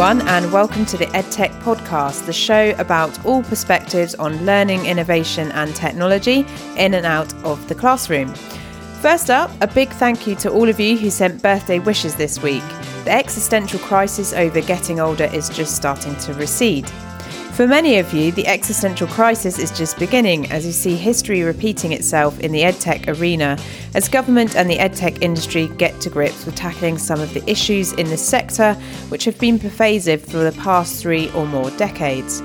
everyone, and welcome to the EdTech Podcast, the show about all perspectives on learning, innovation, and technology in and out of the classroom. First up, a big thank you to all of you who sent birthday wishes this week. The existential crisis over getting older is just starting to recede. For many of you, the existential crisis is just beginning as you see history repeating itself in the edtech arena as government and the edtech industry get to grips with tackling some of the issues in the sector which have been pervasive for the past three or more decades.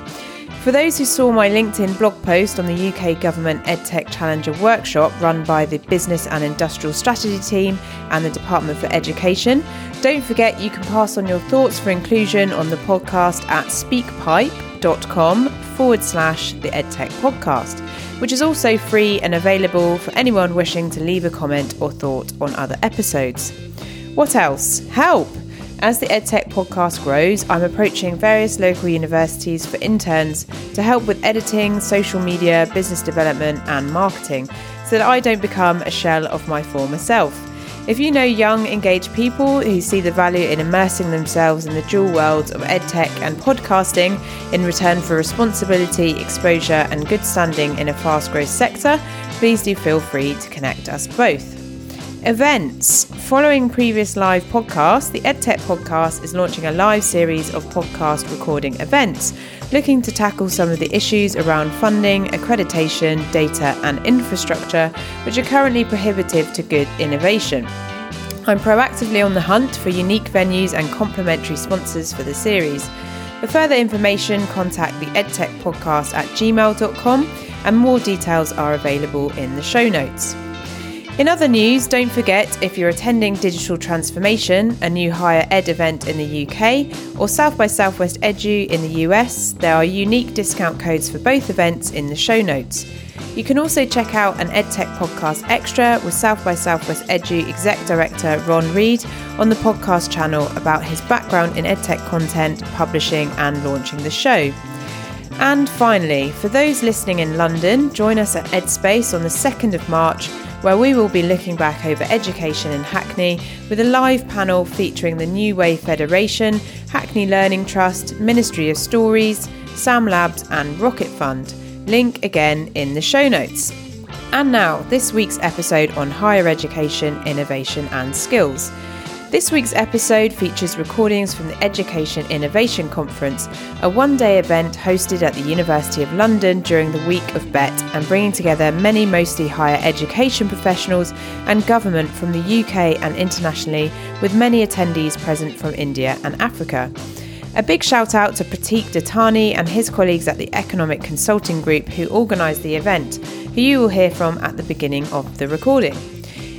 For those who saw my LinkedIn blog post on the UK Government EdTech Challenger workshop run by the Business and Industrial Strategy team and the Department for Education, don't forget you can pass on your thoughts for inclusion on the podcast at SpeakPipe com forward slash the EdTech podcast, which is also free and available for anyone wishing to leave a comment or thought on other episodes. What else? Help! As the EdTech podcast grows, I'm approaching various local universities for interns to help with editing, social media, business development, and marketing so that I don't become a shell of my former self. If you know young, engaged people who see the value in immersing themselves in the dual worlds of edtech and podcasting in return for responsibility, exposure, and good standing in a fast growth sector, please do feel free to connect us both. Events. Following previous live podcasts, the EdTech podcast is launching a live series of podcast recording events, looking to tackle some of the issues around funding, accreditation, data, and infrastructure, which are currently prohibitive to good innovation. I'm proactively on the hunt for unique venues and complementary sponsors for the series. For further information, contact the EdTech podcast at gmail.com, and more details are available in the show notes. In other news, don't forget if you're attending Digital Transformation, a new higher ed event in the UK, or South by Southwest Edu in the US, there are unique discount codes for both events in the show notes. You can also check out an EdTech podcast extra with South by Southwest Edu exec director Ron Reed on the podcast channel about his background in EdTech content, publishing, and launching the show. And finally, for those listening in London, join us at EdSpace on the 2nd of March where we will be looking back over education in Hackney with a live panel featuring the New Wave Federation, Hackney Learning Trust, Ministry of Stories, Sam Labs, and Rocket Fund. Link again in the show notes. And now, this week's episode on higher education, innovation, and skills. This week's episode features recordings from the Education Innovation Conference, a one day event hosted at the University of London during the week of BETT and bringing together many mostly higher education professionals and government from the UK and internationally, with many attendees present from India and Africa. A big shout out to Pratik Dattani and his colleagues at the Economic Consulting Group who organised the event, who you will hear from at the beginning of the recording.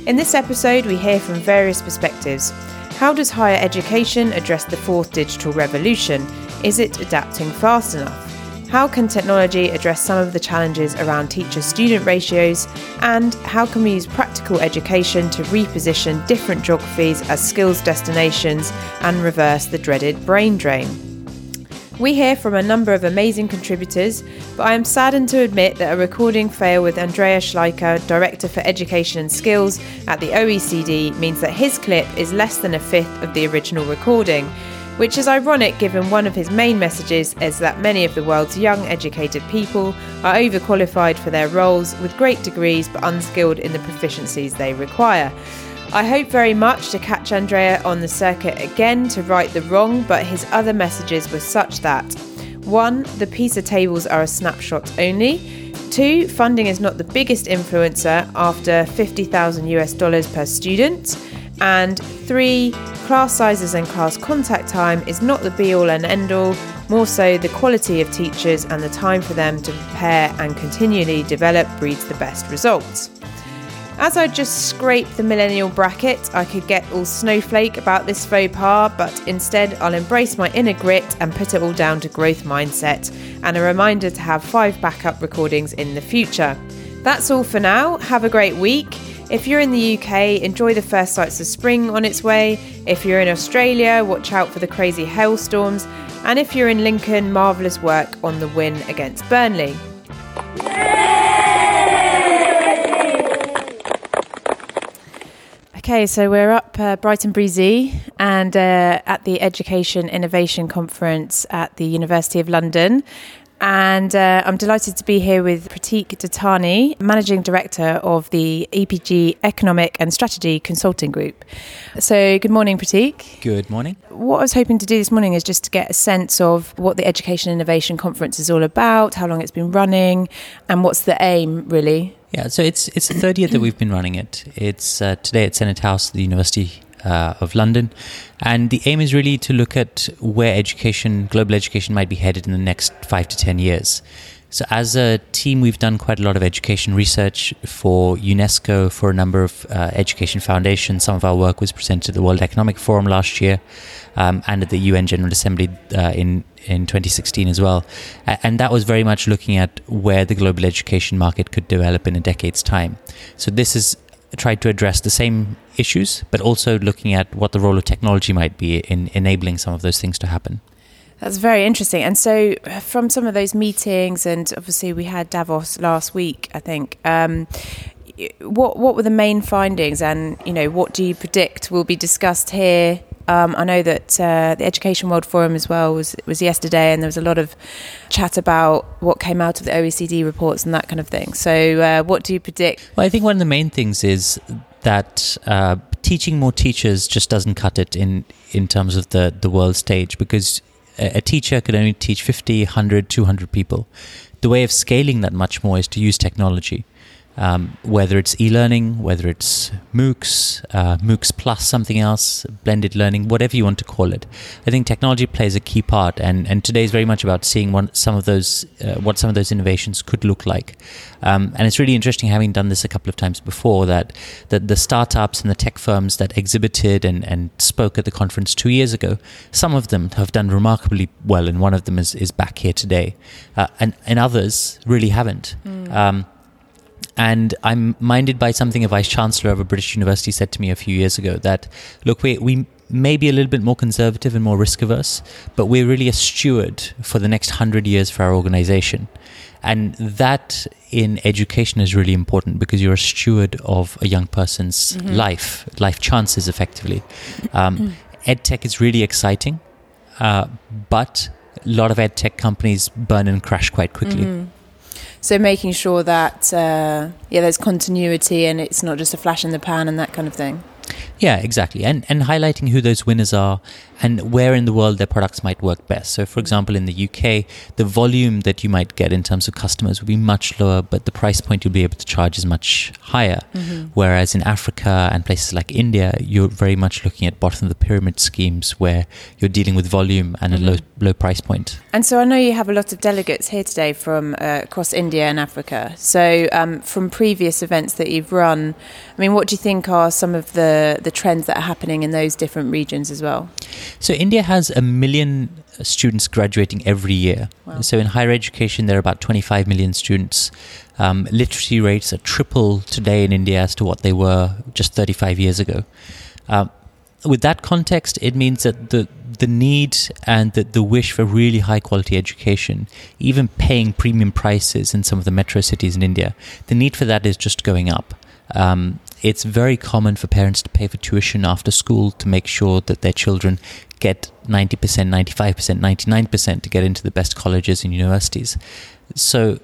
In this episode, we hear from various perspectives. How does higher education address the fourth digital revolution? Is it adapting fast enough? How can technology address some of the challenges around teacher student ratios? And how can we use practical education to reposition different geographies as skills destinations and reverse the dreaded brain drain? We hear from a number of amazing contributors, but I am saddened to admit that a recording fail with Andrea Schleicher, Director for Education and Skills at the OECD, means that his clip is less than a fifth of the original recording, which is ironic given one of his main messages is that many of the world's young educated people are overqualified for their roles with great degrees but unskilled in the proficiencies they require. I hope very much to catch Andrea on the circuit again to right the wrong, but his other messages were such that 1. The PISA tables are a snapshot only. 2. Funding is not the biggest influencer after 50,000 US dollars per student. And 3. Class sizes and class contact time is not the be all and end all, more so the quality of teachers and the time for them to prepare and continually develop breeds the best results. As I just scraped the millennial bracket, I could get all snowflake about this faux pas, but instead I'll embrace my inner grit and put it all down to growth mindset and a reminder to have five backup recordings in the future. That's all for now. Have a great week. If you're in the UK, enjoy the first sights of spring on its way. If you're in Australia, watch out for the crazy hailstorms. And if you're in Lincoln, marvellous work on the win against Burnley. Okay, so we're up uh, Brighton Breezy and uh, at the Education Innovation Conference at the University of London. And uh, I'm delighted to be here with Pratik Dattani, Managing Director of the EPG Economic and Strategy Consulting Group. So, good morning, Pratik. Good morning. What I was hoping to do this morning is just to get a sense of what the Education Innovation Conference is all about, how long it's been running, and what's the aim, really. Yeah, so it's it's the third year that we've been running it. It's uh, today at Senate House, the University uh, of London. And the aim is really to look at where education, global education, might be headed in the next five to 10 years. So, as a team, we've done quite a lot of education research for UNESCO, for a number of uh, education foundations. Some of our work was presented at the World Economic Forum last year um, and at the UN General Assembly uh, in, in 2016 as well. And that was very much looking at where the global education market could develop in a decade's time. So, this is tried to address the same issues, but also looking at what the role of technology might be in enabling some of those things to happen. That's very interesting. And so, from some of those meetings, and obviously we had Davos last week, I think. Um, what what were the main findings, and you know, what do you predict will be discussed here um, I know that uh, the Education World Forum as well was was yesterday, and there was a lot of chat about what came out of the OECD reports and that kind of thing. So, uh, what do you predict? Well, I think one of the main things is that uh, teaching more teachers just doesn't cut it in in terms of the the world stage because a, teacher could only teach 50, 100, 200 people. The way of scaling that much more is to use technology um, whether it's e-learning, whether it's MOOCs, uh, MOOCs plus something else, blended learning, whatever you want to call it. I think technology plays a key part, and, and today is very much about seeing what some of those uh, what some of those innovations could look like. Um, and it's really interesting, having done this a couple of times before, that that the startups and the tech firms that exhibited and, and spoke at the conference two years ago, some of them have done remarkably well, and one of them is, is back here today, uh, and and others really haven't. Mm. Um, and I'm minded by something a vice chancellor of a British university said to me a few years ago that, look, we, we may be a little bit more conservative and more risk averse, but we're really a steward for the next hundred years for our organization. And that in education is really important because you're a steward of a young person's mm-hmm. life, life chances effectively. Um, ed tech is really exciting, uh, but a lot of ed tech companies burn and crash quite quickly. Mm-hmm. So making sure that uh, yeah, there's continuity and it's not just a flash in the pan and that kind of thing. Yeah, exactly. And and highlighting who those winners are and where in the world their products might work best. So, for example, in the UK, the volume that you might get in terms of customers will be much lower, but the price point you'll be able to charge is much higher. Mm-hmm. Whereas in Africa and places like India, you're very much looking at bottom of the pyramid schemes where you're dealing with volume and mm-hmm. a low, low price point. And so I know you have a lot of delegates here today from uh, across India and Africa. So, um, from previous events that you've run, I mean, what do you think are some of the, the trends that are happening in those different regions as well? So India has a million students graduating every year. Wow. So in higher education, there are about 25 million students. Um, literacy rates are triple today in India as to what they were just 35 years ago. Um, with that context, it means that the the need and the, the wish for really high quality education, even paying premium prices in some of the metro cities in India, the need for that is just going up. Um, it's very common for parents to pay for tuition after school to make sure that their children get 90%, 95%, 99% to get into the best colleges and universities. So,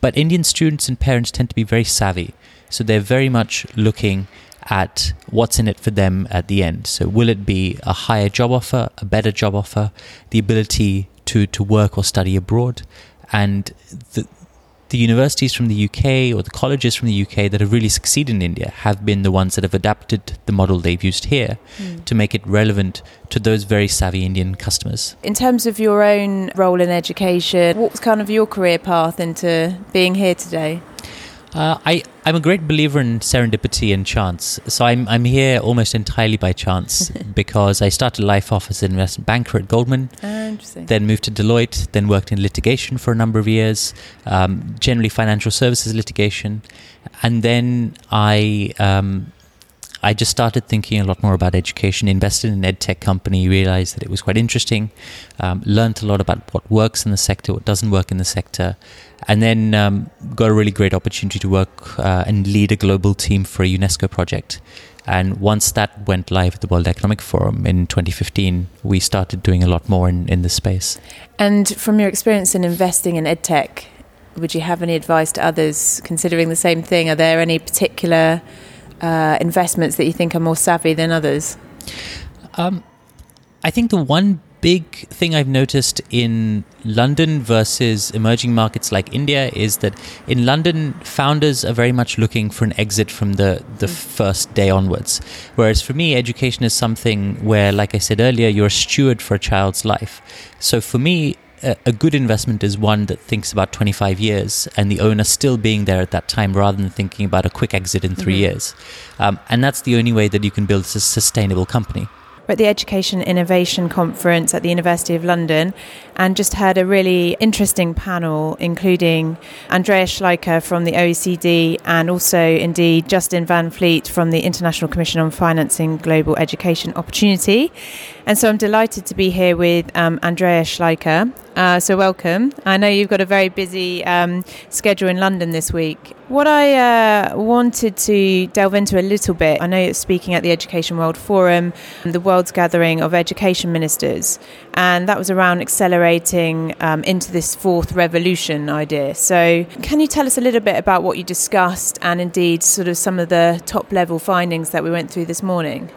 but Indian students and parents tend to be very savvy. So they're very much looking at what's in it for them at the end. So, will it be a higher job offer, a better job offer, the ability to, to work or study abroad? And the, the universities from the UK or the colleges from the UK that have really succeeded in India have been the ones that have adapted the model they've used here mm. to make it relevant to those very savvy Indian customers. In terms of your own role in education, what's kind of your career path into being here today? Uh, I, I'm a great believer in serendipity and chance. So I'm, I'm here almost entirely by chance because I started life off as an investment banker at Goldman, uh, then moved to Deloitte, then worked in litigation for a number of years, um, generally financial services litigation. And then I, um, I just started thinking a lot more about education, invested in an ed tech company, realized that it was quite interesting, um, learned a lot about what works in the sector, what doesn't work in the sector, and then um, got a really great opportunity to work uh, and lead a global team for a UNESCO project. And once that went live at the World Economic Forum in 2015, we started doing a lot more in, in this space. And from your experience in investing in edtech, would you have any advice to others considering the same thing? Are there any particular uh, investments that you think are more savvy than others? Um, I think the one big thing I've noticed in London versus emerging markets like India is that in London, founders are very much looking for an exit from the, the mm. first day onwards. Whereas for me, education is something where, like I said earlier, you're a steward for a child's life. So for me, a good investment is one that thinks about 25 years and the owner still being there at that time rather than thinking about a quick exit in 3 mm-hmm. years. Um, and that's the only way that you can build a sustainable company We're at the Education Innovation Conference at the University of London and just heard a really interesting panel, including Andreas Schleicher from the OECD and also, indeed, Justin Van Fleet from the International Commission on Financing Global Education Opportunity. And so I'm delighted to be here with um, Andreas Schleicher. Uh, so, welcome. I know you've got a very busy um, schedule in London this week. What I uh, wanted to delve into a little bit, I know you're speaking at the Education World Forum, the world's gathering of education ministers, and that was around accelerating um, into this fourth revolution idea. So, can you tell us a little bit about what you discussed and indeed sort of some of the top level findings that we went through this morning?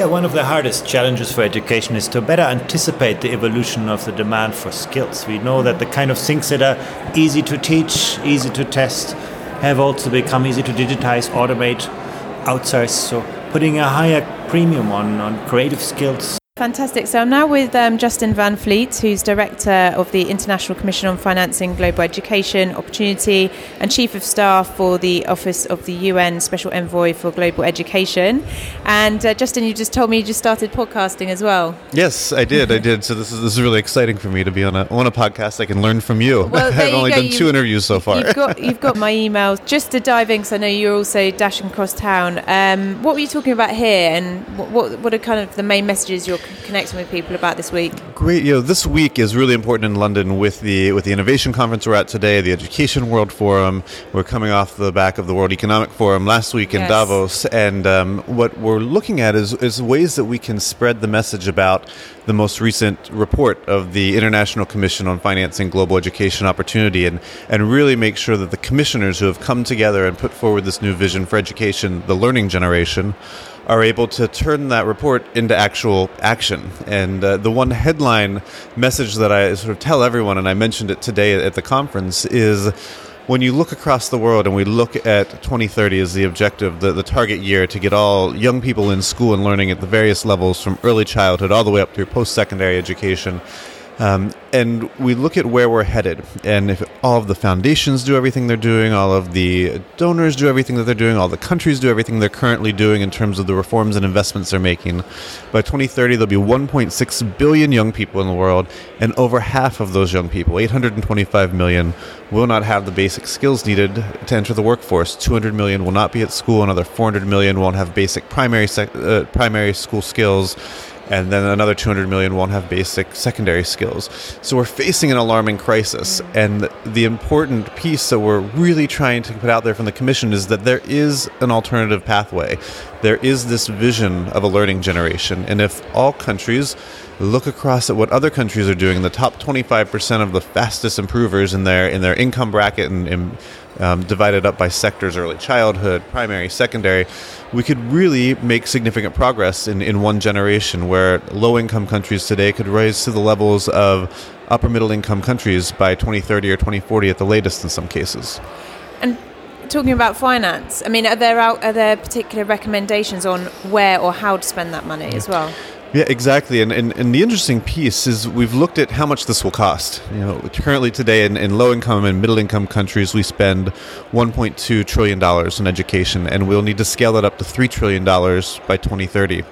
Yeah, one of the hardest challenges for education is to better anticipate the evolution of the demand for skills. We know that the kind of things that are easy to teach, easy to test, have also become easy to digitize, automate, outsource. So putting a higher premium on, on creative skills Fantastic. So I'm now with um, Justin Van Fleet, who's Director of the International Commission on Financing Global Education Opportunity and Chief of Staff for the Office of the UN Special Envoy for Global Education. And uh, Justin, you just told me you just started podcasting as well. Yes, I did. I did. So this is this is really exciting for me to be on a on a podcast. I can learn from you. Well, I've only go. done you've, two interviews so far. You've got you've got my emails. Just to dive in, because I know you're also dashing across town. Um, what were you talking about here, and what what are kind of the main messages you're connecting with people about this week? Great. You know, this week is really important in London with the with the innovation conference we're at today, the Education World Forum. We're coming off the back of the World Economic Forum last week in yes. Davos, and um, what we're looking at is is ways that we can spread the message about the most recent report of the International Commission on Financing Global Education Opportunity, and and really make sure that the commissioners who have come together and put forward this new vision for education, the learning generation are able to turn that report into actual action. And uh, the one headline message that I sort of tell everyone, and I mentioned it today at the conference, is when you look across the world and we look at 2030 as the objective, the, the target year to get all young people in school and learning at the various levels from early childhood all the way up through post secondary education um, and we look at where we're headed. And if all of the foundations do everything they're doing, all of the donors do everything that they're doing, all the countries do everything they're currently doing in terms of the reforms and investments they're making, by 2030, there'll be 1.6 billion young people in the world, and over half of those young people, 825 million, will not have the basic skills needed to enter the workforce. 200 million will not be at school, another 400 million won't have basic primary, sec- uh, primary school skills and then another 200 million won't have basic secondary skills. So we're facing an alarming crisis. Mm. And the important piece that we're really trying to put out there from the Commission is that there is an alternative pathway. There is this vision of a learning generation. And if all countries look across at what other countries are doing, the top 25% of the fastest improvers in their in their income bracket and, and um, divided up by sectors early childhood, primary, secondary, we could really make significant progress in, in one generation where low income countries today could rise to the levels of upper middle income countries by 2030 or 2040 at the latest in some cases. And talking about finance, I mean, are there, out, are there particular recommendations on where or how to spend that money as well? Yeah, exactly. And, and, and the interesting piece is we've looked at how much this will cost. You know, currently today in, in low income and middle income countries, we spend $1.2 trillion in education, and we'll need to scale that up to $3 trillion by 2030.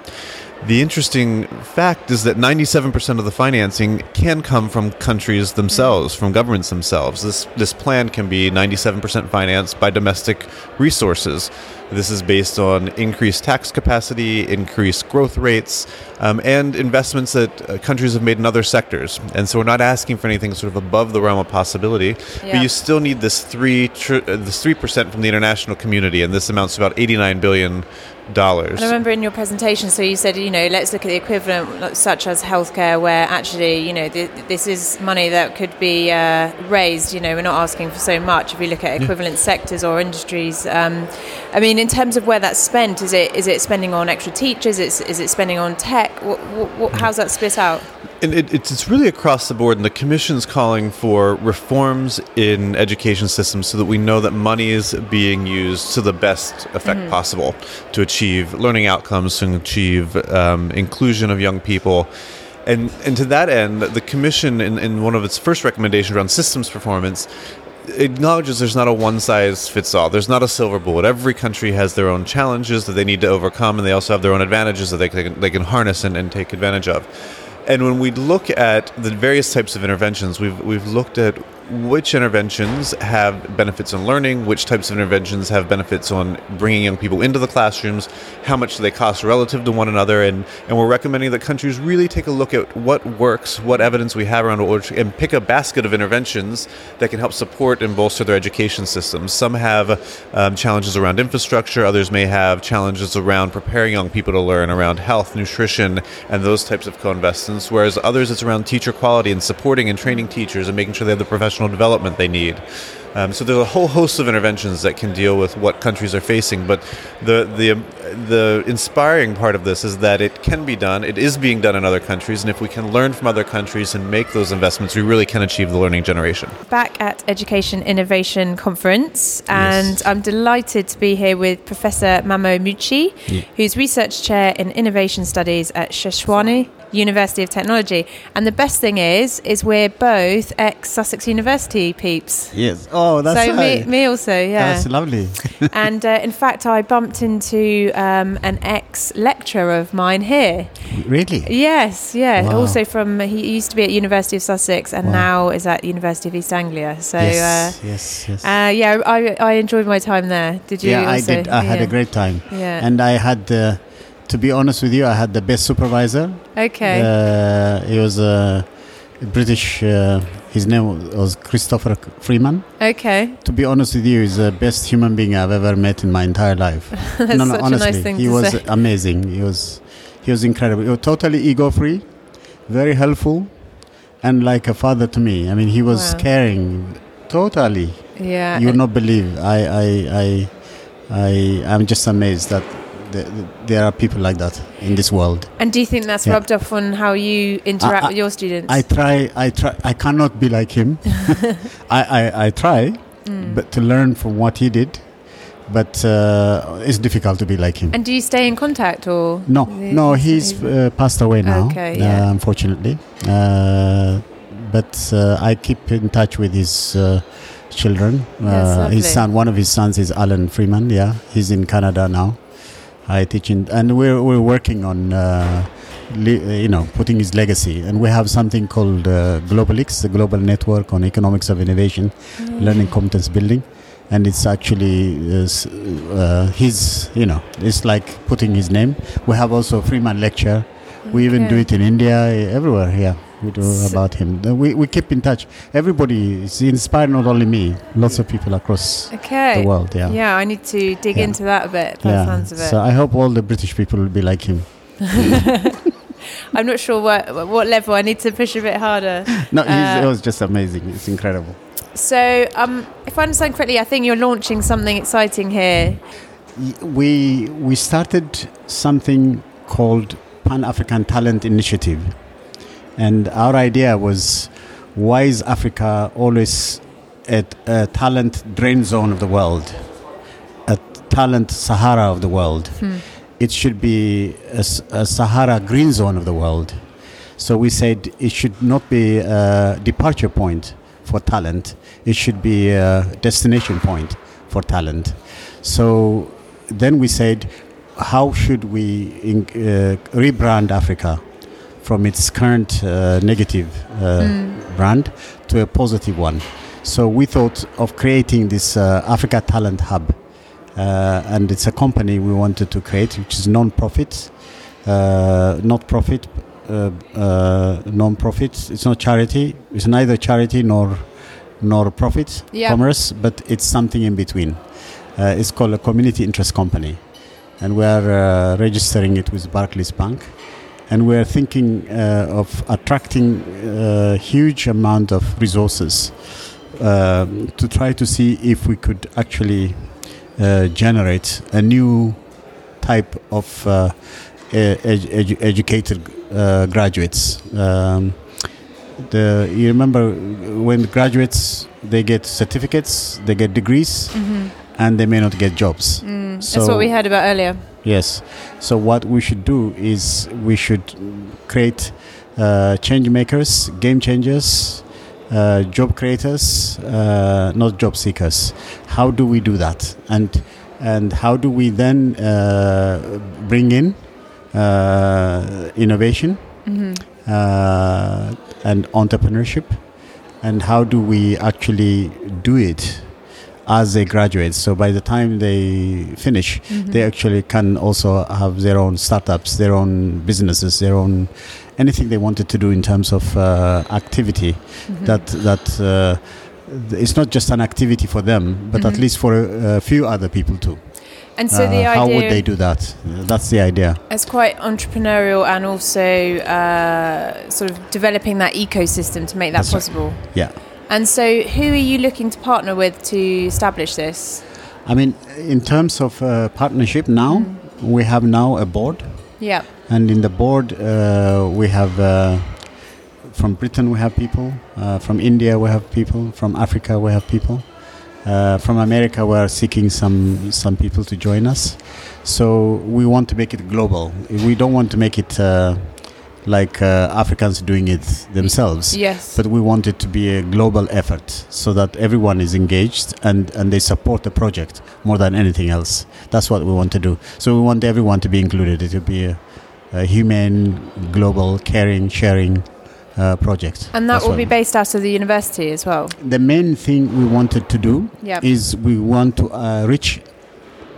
The interesting fact is that 97% of the financing can come from countries themselves, from governments themselves. This, this plan can be 97% financed by domestic resources. This is based on increased tax capacity, increased growth rates, um, and investments that uh, countries have made in other sectors. And so we're not asking for anything sort of above the realm of possibility, Yeah. but you still need this three tr- uh, this three percent from the international community, and this amounts to about 89 billion dollars. I remember in your presentation, so you said, you know, let's look at the equivalent, such as healthcare, where actually, you know, th- this is money that could be uh, raised. You know, we're not asking for so much. If we look at equivalent sectors or industries, um, I mean, in terms of where that's spent, is it is it spending on extra teachers? Is, is it spending on tech? What, what, what, how's that split out? And it, it's, it's really across the board, and the Commission's calling for reforms in education systems so that we know that money is being used to the best effect possible to achieve learning outcomes, to achieve um, inclusion of young people. And, and to that end, the Commission, in, in one of its first recommendations around systems performance, acknowledges there's not a one size fits all. There's not a silver bullet. Every country has their own challenges that they need to overcome, and they also have their own advantages that they can, they can harness and, and take advantage of. And when we look at the various types of interventions, we've, we've looked at which interventions have benefits on learning, which types of interventions have benefits on bringing young people into the classrooms, how much do they cost relative to one another, and, and we're recommending that countries really take a look at what works, what evidence we have around it, and pick a basket of interventions that can help support and bolster their education systems. Some have um, challenges around infrastructure, others may have challenges around preparing young people to learn, around health, nutrition, and those types of co-investments, whereas others it's around teacher quality and supporting and training teachers and making sure they have the professional development they need. Um, so there's a whole host of interventions that can deal with what countries are facing, but the the the inspiring part of this is that it can be done. It is being done in other countries, and if we can learn from other countries and make those investments, we really can achieve the learning generation. Back at Education Innovation Conference, and I'm delighted to be here with Professor Mammo Muchie, who's research chair in innovation studies at Tshwane University of Technology. And the best thing is, is we're both ex Sussex University peeps. Yes. Oh, that's so right. me, me also, yeah. That's lovely. and uh, in fact, I bumped into um, an ex lecturer of mine here. really? Yes, yeah. Wow. Also from he used to be at University of Sussex and Wow. now is at University of East Anglia. So yes. yes. Yes. uh, uh, yeah, I, I enjoyed my time there. Did you? yeah, I did. I had a great time, Yeah. and I had, uh, to be honest with you, I had the best supervisor. okay. Uh, he was a British. Uh, his name was Christopher Freeman. okay. To be honest with you, he's the best human being I've ever met in my entire life. That's no, no, such honestly, a nice thing he to was say. amazing. He was, he was incredible. He was totally ego-free, very helpful, and like a father to me. I mean, he was Wow. caring, totally. Yeah. You would not believe. I, I, I, I, I'm just amazed that th- th- there are people like that in this world. and do you think that's Yeah. rubbed off on how you interact I- with your students? I try. I try. I cannot be like him. I, I, I try, Mm. but to learn from what he did. But uh, it's difficult to be like him. and do you stay in contact or? No, no, he's- uh, passed away now. Okay, yeah. uh, unfortunately. Uh, but uh, I keep in touch with his uh, children. Uh, his son, one of his sons, is Alan Freeman. Yeah, he's in Canada now. I teach in, and we're we're working on. Uh, le- you know, putting his legacy, and we have something called uh, Globelics, the Global Network on Economics of Innovation, Mm. Learning Competence Building, and it's actually uh, uh, his, you know, it's like putting his name. We have also Freeman Lecture. We even do it in India, everywhere. Yeah, we do about him. Uh, We, we keep in touch. Everybody is inspired, not only me, lots of people across Okay. the world. Yeah. Yeah, I need to dig Yeah. into that a bit. By the sounds of it. So I hope all the British people will be like him. I'm not sure what what level I need to push a bit harder. No, he's, Uh, it was just amazing. It's incredible. So, um, if I understand correctly, I think you're launching something exciting here. We we started something called Pan African Talent Initiative, and our idea was, why is Africa always at a talent drain zone of the world, a talent Sahara of the world? It should be a Sahara green zone of the world. So we said it should not be a departure point for talent. It should be a destination point for talent. So then we said, how should we in, uh, rebrand Africa from its current uh, negative uh, Mm. brand to a positive one. So we thought of creating this uh, Africa Talent Hub, uh, and it's a company we wanted to create, which is non-profit, uh, not profit, uh, uh, non-profit. It's not charity. It's neither charity nor nor profit Yeah. commerce, but it's something in between. It's called a community interest company, and we are uh, registering it with Barclays Bank, and we are thinking uh, of attracting a huge amount of resources um, to try to see if we could actually uh, generate a new type of uh, edu- edu- educated uh, graduates. Um, the, you remember when graduates they get certificates, they get degrees, and they may not get jobs. Mm. That's what we heard about earlier. Yes. So what we should do is we should create uh, change makers, game changers, uh, job creators, uh, not job seekers. How do we do that? And and how do we then uh, bring in uh, innovation hmm uh, and entrepreneurship? And how do we actually do it as they graduate? So by the time they finish, Mm-hmm. they actually can also have their own startups, their own businesses, their own anything they wanted to do in terms of uh, activity. Mm-hmm. That that uh, it's not just an activity for them, but at Mhm. least for a, a few other people too. And so the Uh, idea how would they do that? That's the idea. It's quite entrepreneurial and also uh, sort of developing that ecosystem to make that That's right. possible. Yeah. And so, who are you looking to partner with to establish this? I mean, in terms of uh, partnership, now Mm. we have now a board, Yeah. and in the board uh, we have uh, from Britain we have people, uh, from India we have people, from Africa we have people, uh, from America we are seeking some some people to join us. So we want to make it global. We don't want to make it uh, like uh, Africans doing it themselves. Yes. But we want it to be a global effort so that everyone is engaged and, and they support the project more than anything else. That's what we want to do. So we want everyone to be included. It will be a, a human, global, caring, sharing uh, project. and that That's will be based out of the university as well. The main thing we wanted to do Yeah. is we want to uh, reach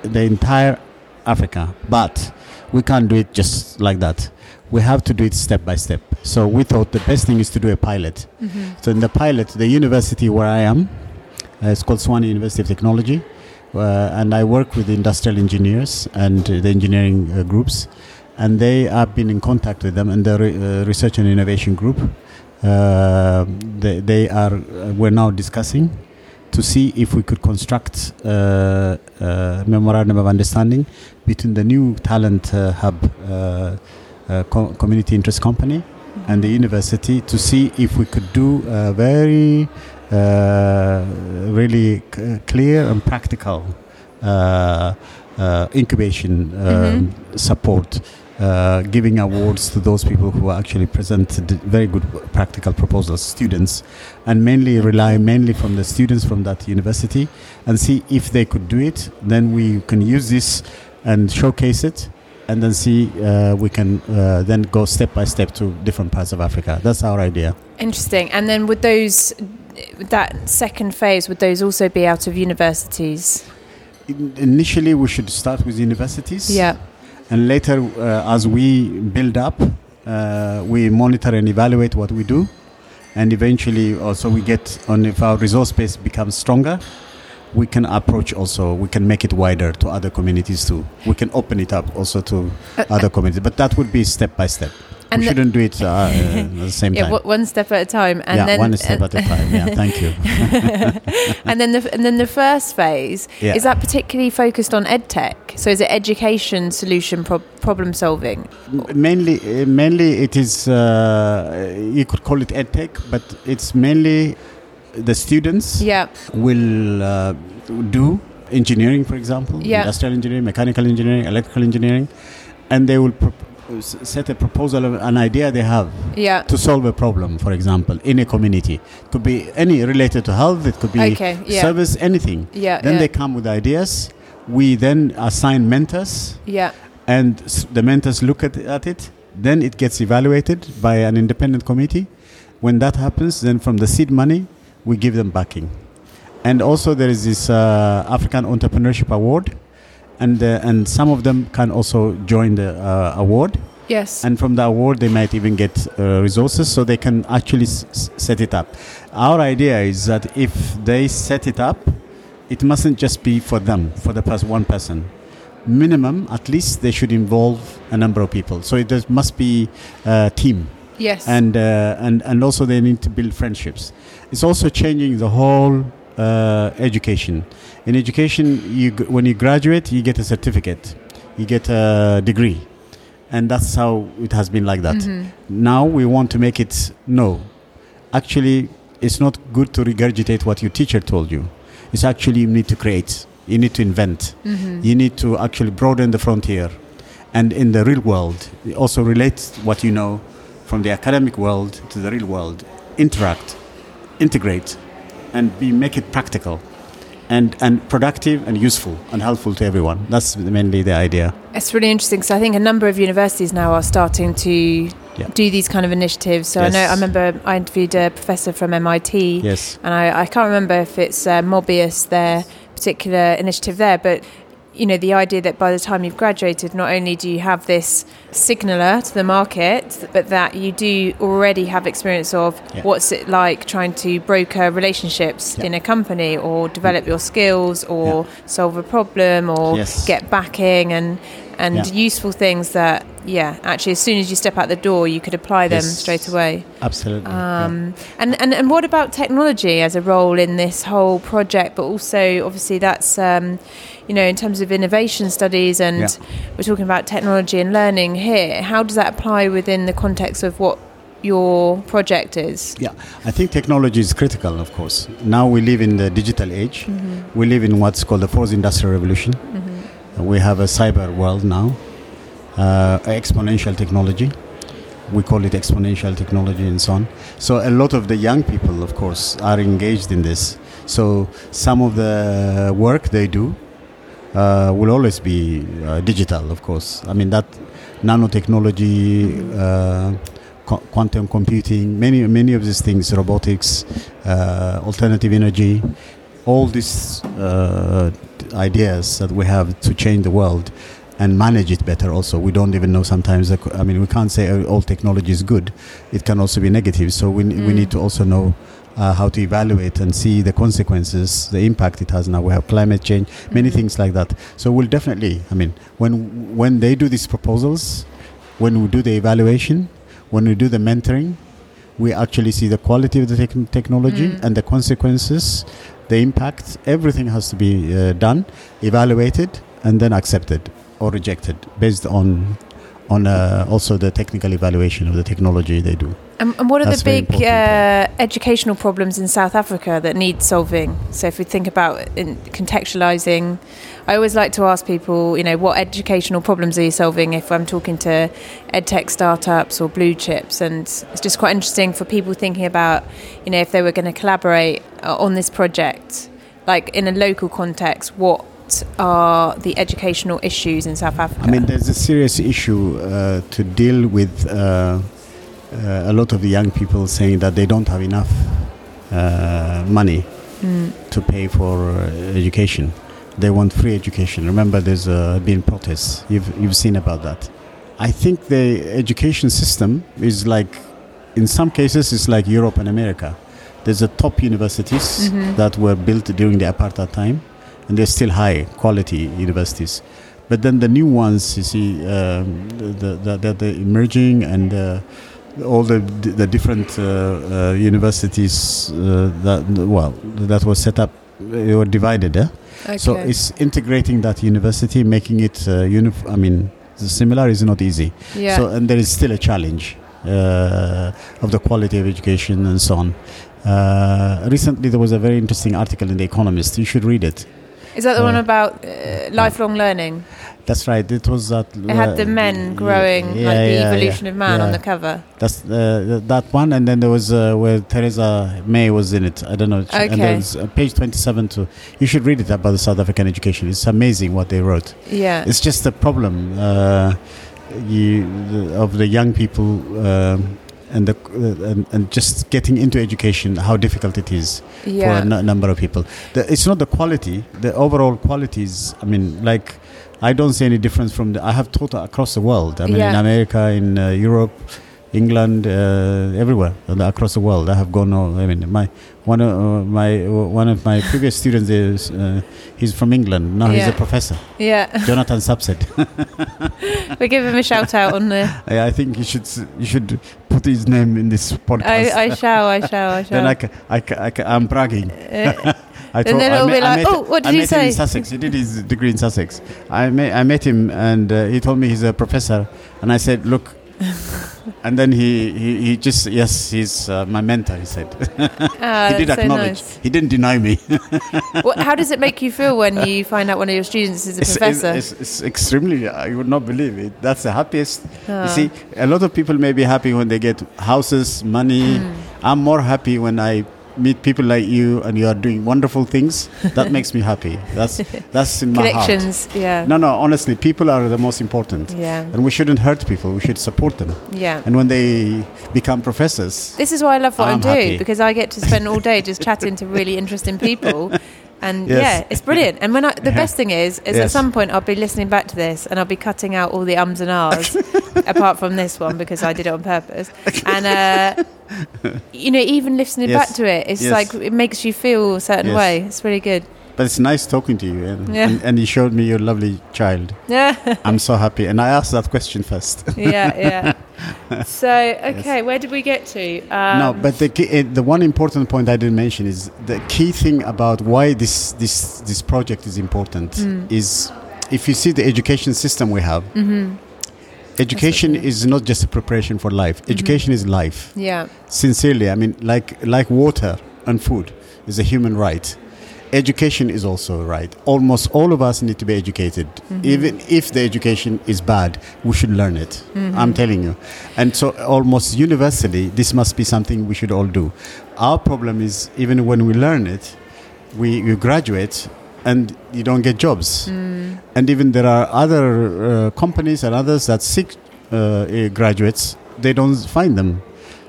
the entire Africa, but we can't do it just like that. We have to do it step by step. So we thought the best thing is to do a pilot. Mm-hmm. So in the pilot, the university where I am, uh, it's called Tshwane University of Technology, uh, and I work with industrial engineers and uh, the engineering uh, groups, and they have been in contact with them and the re- uh, research and innovation group. Uh, they, they are uh, we're now discussing to see if we could construct uh, a memorandum of understanding between the new talent uh, hub uh, uh, co- community interest company and the university to see if we could do a very uh, really c- clear and practical uh, uh, incubation um, support, uh, giving awards to those people who actually presented very good practical proposals, students, and mainly rely mainly from the students from that university, and see if they could do it. Then we can use this and showcase it and then see uh, we can uh, then go step by step to different parts of Africa. That's our idea. Interesting. And then would those, that second phase, would those also be out of universities? In- initially, we should start with universities, Yeah. and later, uh, as we build up, uh, we monitor and evaluate what we do, and eventually, also we get on if our resource base becomes stronger. We can approach also. We can make it wider to other communities too. We can open it up also to Uh, other communities, but that would be step by step. And we shouldn't do it uh, uh, at the same Yeah, time. one- one step at a time, and yeah, then one step at a time. Yeah, thank you. and then the and then the first phase Yeah. is that particularly focused on edtech. So is it education solution prob problem solving? Mainly, uh, mainly it is. Uh, you could call it edtech, but it's mainly the students Yeah. will uh, do engineering, for example, Yeah. industrial engineering, mechanical engineering, electrical engineering, and they will set a proposal of an idea they have Yeah. to solve a problem, for example, in a community. It could be any related to health. It could be Okay. Yeah. service, anything. Yeah. Then yeah. they come with ideas. We then assign mentors yeah. and the mentors look at, at it. Then it gets evaluated by an independent committee. When that happens, then from the seed money, we give them backing. And also, there is this uh, African Entrepreneurship Award, and uh, and some of them can also join the uh, award. Yes. And from the award, they might even get uh, resources so they can actually s- set it up. Our idea is that if they set it up, it mustn't just be for them, for the pers- one person. Minimum, at least, they should involve a number of people. So it does, must be a team. Yes. And, uh, and, and also, they need to build friendships. It's also changing the whole uh, education. In education, you, when you graduate, you get a certificate, you get a degree and that's how it has been like that. Mm-hmm. Now we want to make it no. Actually, it's not good to regurgitate what your teacher told you. It's actually you need to create, you need to invent, Mm-hmm. you need to actually broaden the frontier, and in the real world, also relate what you know from the academic world to the real world. Interact, integrate, and be make it practical. And, and productive and useful and helpful to everyone. That's mainly the idea. It's really interesting because I think a number of universities now are starting to Yeah. do these kind of initiatives. So I know I remember I interviewed a professor from MIT, Yes. and I, I can't remember if it's uh, Mobius their particular initiative there, but you know the idea that by the time you've graduated, not only do you have this signaler to the market, but that you do already have experience of Yeah. what's it like trying to broker relationships Yeah. in a company, or develop your skills, or solve a problem, or Yes. get backing and and Yeah. useful things that yeah actually as soon as you step out the door you could apply them Yes. straight away Absolutely. yeah. um, and, and and what about technology as a role in this whole project but also obviously that's um, you know in terms of innovation studies and Yeah. we're talking about technology and learning here how does that apply within the context of what your project is Yeah, I think technology is critical, of course. Now we live in the digital age. We live in what's called the fourth industrial revolution. We have a cyber world now, uh, exponential technology. We call it exponential technology and so on. So a lot of the young people, of course, are engaged in this. So some of the work they do uh, will always be uh, digital, of course. I mean that nanotechnology, uh, qu- quantum computing, many many of these things, robotics, uh, alternative energy, all these uh, ideas that we have to change the world and manage it better. Also, we don't even know sometimes. I mean, we can't say uh, all technology is good. It can also be negative. So we we need to also know. Uh, how to evaluate and see the consequences, the impact it has now. We have climate change, many things like that. So we'll definitely. I mean, when when they do these proposals, when we do the evaluation, when we do the mentoring, we actually see the quality of the tech- technology Mm. and the consequences, the impact. Everything has to be uh, done, evaluated, and then accepted or rejected based on on uh, also the technical evaluation of the technology they do. And, and what are That's the big uh, educational problems in South Africa that need solving? So, if we think about in contextualizing, I always like to ask people, you know, what educational problems are you solving if I'm talking to edtech startups or blue chips? And it's just quite interesting for people thinking about, you know, if they were going to collaborate uh, on this project, like in a local context, what are the educational issues in South Africa? I mean, there's a serious issue uh, to deal with. Uh, a lot of the young people saying that they don't have enough uh, money Mm. to pay for uh, education. They want free education. Remember, there's uh, been protests. You've you've seen about that. I think the education system is like, in some cases, it's like Europe and America. There's the top universities Mhm. that were built during the apartheid time, and they're still high quality universities. But then the new ones, you see, um, the, the, the, the emerging and uh, all the the different uh, uh, universities uh, that well that was set up, they were divided. Eh? okay. So it's integrating that university, making it uh, unif- I mean, similar is not easy. yeah. So and there is still a challenge uh, of the quality of education and so on. Uh, recently, there was a very interesting article in The Economist. You should read it. Is that the Uh, one about uh, lifelong learning? That's right. It was that. It had the men growing, yeah, like the yeah, evolution yeah, of man on the cover. That's uh, that one, and then there was uh, where Theresa May was in it. I don't know. And Okay. there was uh, page twenty-seven. To you should read it about the South African education. It's amazing what they wrote. Yeah. It's just a problem uh, you, the, of the young people um, and the and, and just getting into education. How difficult it is yeah. for a n- number of people. The, it's not the quality. The overall qualities. I mean, like I don't see any difference from the. I have taught across the world. I mean, in America, in uh, Europe, England, uh, everywhere uh, across the world. I have gone. all- I mean, my one of uh, my one of my previous students is uh, he's from England. Now he's a professor. yeah. Jonathan Subset. we give him a shout out on the. I, I think you should you should put his name in this podcast. I, I shall, I shall, I shall. then I, ca- I, ca- I, ca- I'm bragging. Uh, I And then I it'll met- be I like, "Oh, what did I he met him say?" in Sussex. He did his degree in Sussex. I met, I met him and uh, he told me he's a professor. And I said, look. And then he, he, he just, yes, he's uh, my mentor, he said. ah, he did that's so acknowledge. nice. He didn't deny me. What, how does it make you feel when you find out one of your students is a It's, professor? it's, it's, extremely, I would not believe it. That's the happiest. Ah. You see, a lot of people may be happy when they get houses, money. Hmm. I'm more happy when I meet people like you and you are doing wonderful things. That makes me happy. That's that's in my heart. Connections, yeah. No, no, honestly, people are the most important. Yeah. And we shouldn't hurt people. We should support them. Yeah. And when they become professors, This is why I love what i I'm do happy. because I get to spend all day just chatting to really interesting people. And Yes. yeah, it's brilliant. And when I, the best thing is, is at some point I'll be listening back to this and I'll be cutting out all the ums and ahs, apart from this one because I did it on purpose. And uh, you know, even listening Yes. back to it, it's Yes. like it makes you feel a certain Yes. way. It's really good. But it's nice talking to you. And, Yeah. and, and you showed me your lovely child. Yeah, I'm so happy. And I asked that question first. yeah, yeah. So okay, where did we get to? Um, no, but the key, eh, the one important point I didn't mention is the key thing about why this this this project is important Hmm. is if you see the education system we have. Mm-hmm. Education is not just a preparation for life. Mm-hmm. Education is life. yeah, Sincerely, I mean, like like water and food is a human right. Education is also right. Almost all of us need to be educated. Mm-hmm. Even if the education is bad, we should learn it. Mm-hmm. I'm telling you. And so, almost universally, this must be something we should all do. Our problem is even when we learn it, we you graduate and you don't get jobs. Mm. And even there are other uh, companies and others that seek uh, uh, graduates, they don't find them.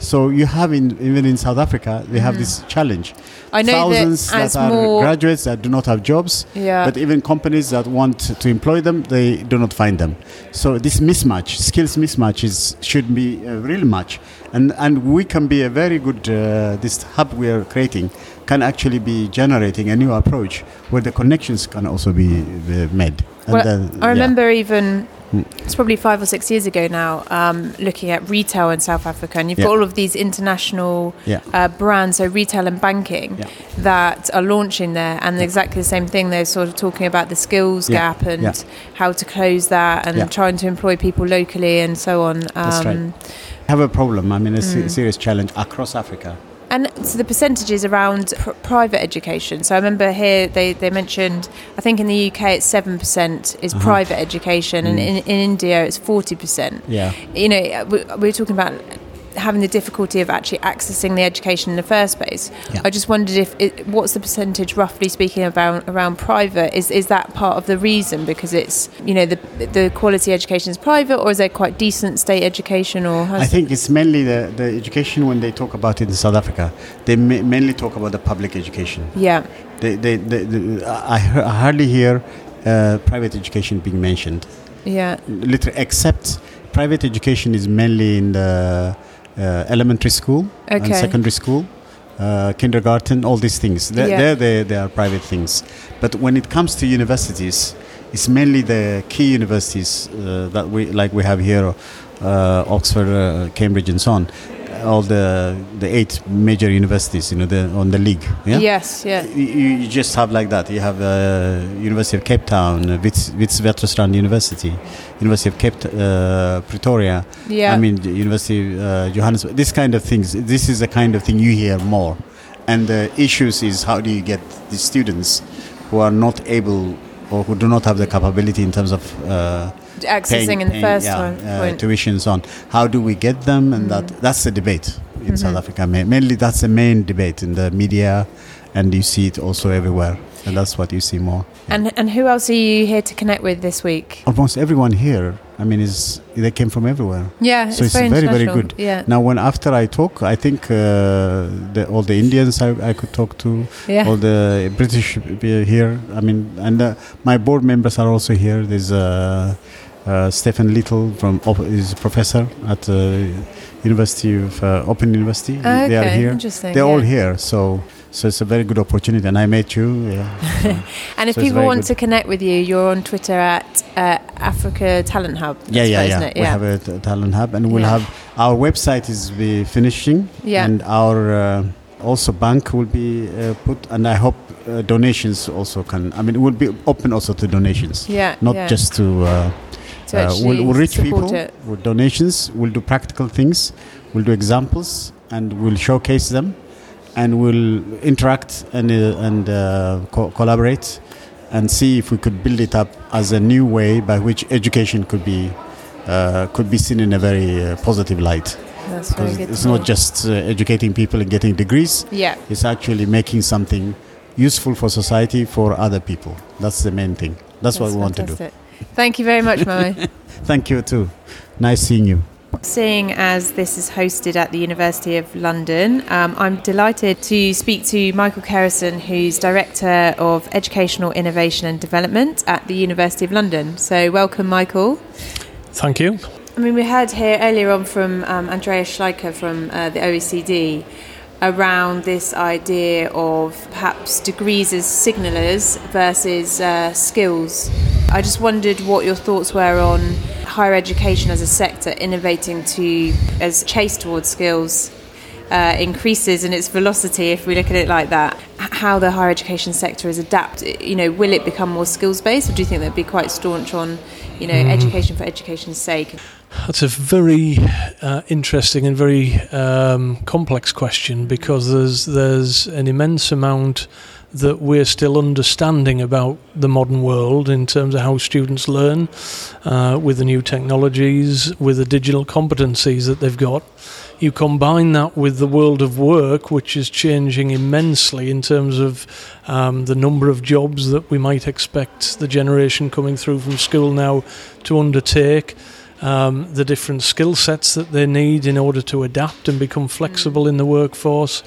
So you have in even in South Africa, they have this challenge. I know Thousands that as are graduates that do not have jobs, yeah, but even companies that want to employ them, they do not find them. So this mismatch, skills mismatch, is should be a real match, and and we can be a very good. Uh, this hub we are creating can actually be generating a new approach where the connections can also be made. And Well, then- I yeah. remember even Mm. it's probably five or six years ago now, um, looking at retail in South Africa, and you've Yeah. got all of these international Yeah. uh, brands, so retail and banking, Yeah. that are launching there, and exactly the same thing. They're sort of talking about the skills Yeah. gap and Yeah. how to close that, and Yeah. trying to employ people locally and so on. Um, That's right. have a problem. I mean, a Mm. se- serious challenge across Africa. And so the percentages around pr- private education. So I remember here they, they mentioned, I think in the UK it's 7% is Uh-huh. private education, and Mm. in, in India it's 40%. Yeah. You know, we, we were talking about having the difficulty of actually accessing the education in the first place. Yeah. I just wondered if it, what's the percentage, roughly speaking, around around private? Is is that part of the reason because it's you know the the quality education is private, or is there quite decent state education, or I think it's mainly the, the education when they talk about it in South Africa, they ma- mainly talk about the public education. yeah, They, they, they, they, I, I hardly hear uh, private education being mentioned. yeah, Literally, except private education is mainly in the elementary school and secondary school, uh, kindergarten, all these things. They're, Yeah. they're, they, they are private things. But when it comes to universities, it's mainly the key universities uh, that we like we have here, uh, Oxford, uh, Cambridge, and so on. All the the eight major universities, you know, the, on the league. Yeah. yes, yeah. You, you just have like that. You have uh, University of Cape Town, uh, Wits, Witwatersrand University, University of Cape, uh, Pretoria. Yeah. I mean, University of uh, Johannesburg. This kind of things. This is the kind of thing you hear more, and the issues is how do you get the students who are not able or who do not have the capability in terms of uh, accessing paying, in the first yeah, time uh, tuitions on. How do we get them? And that that's the debate in South Africa. Mainly, that's the main debate in the media, and you see it also everywhere. And that's what you see more. And and who else are you here to connect with this week? Almost everyone here, I mean, is they came from everywhere. Yeah, So it's very, very international. good. Yeah, Now, when after I talk, I think uh, the, all the Indians I, I could talk to, yeah. all the British here. I mean, and uh, my board members are also here. There's uh, Stephen Little from is a professor at uh, University of uh, Open University. Oh, They are here. They're all here. So so it's a very good opportunity. And I met you. Yeah. And if So people want good. to connect with you, you're on Twitter at uh, Africa Talent Hub. Yeah, yeah, yeah. isn't it? We have a t- talent hub, and we'll Yeah. have our website is be finishing, Yeah. and our uh, also bank will be uh, put, and I hope uh, donations also can. I mean, it will be open also to donations, yeah, not yeah. just to. Uh, to uh, actually we'll, we'll reach support people it. with donations. We'll do practical things. We'll do examples, and we'll showcase them, and we'll interact and uh, and uh, co- collaborate, and see if we could build it up as a new way by which education could be uh, could be seen in a very uh, positive light. That's very Because good. it's not just uh, educating people and getting degrees. Yeah. It's actually making something useful for society for other people. That's the main thing. That's, what That's we want to do. Fantastic. Thank you very much, Mo. Thank you too. Nice seeing you. Seeing as this is hosted at the University of London, um, I'm delighted to speak to Michael Kerrison, who's Director of Educational Innovation and Development at the University of London. So, welcome, Michael. Thank you. I mean, we heard here earlier on from um, Andreas Schleicher from uh, the OECD around this idea of perhaps degrees as signalers versus uh, skills. I just wondered what your thoughts were on higher education as a sector innovating to as chase towards skills uh, increases in its velocity, if we look at it like that, how the higher education sector is adapt. You know, will it become more skills based, or do you think they'd be quite staunch on, you know, education for education's sake? That's a very uh, interesting and very um, complex question because there's there's an immense amount that we're still understanding about the modern world in terms of how students learn uh, with the new technologies, with the digital competencies that they've got. You combine that with the world of work, which is changing immensely in terms of um, the number of jobs that we might expect the generation coming through from school now to undertake um, the different skill sets that they need in order to adapt and become flexible in the workforce,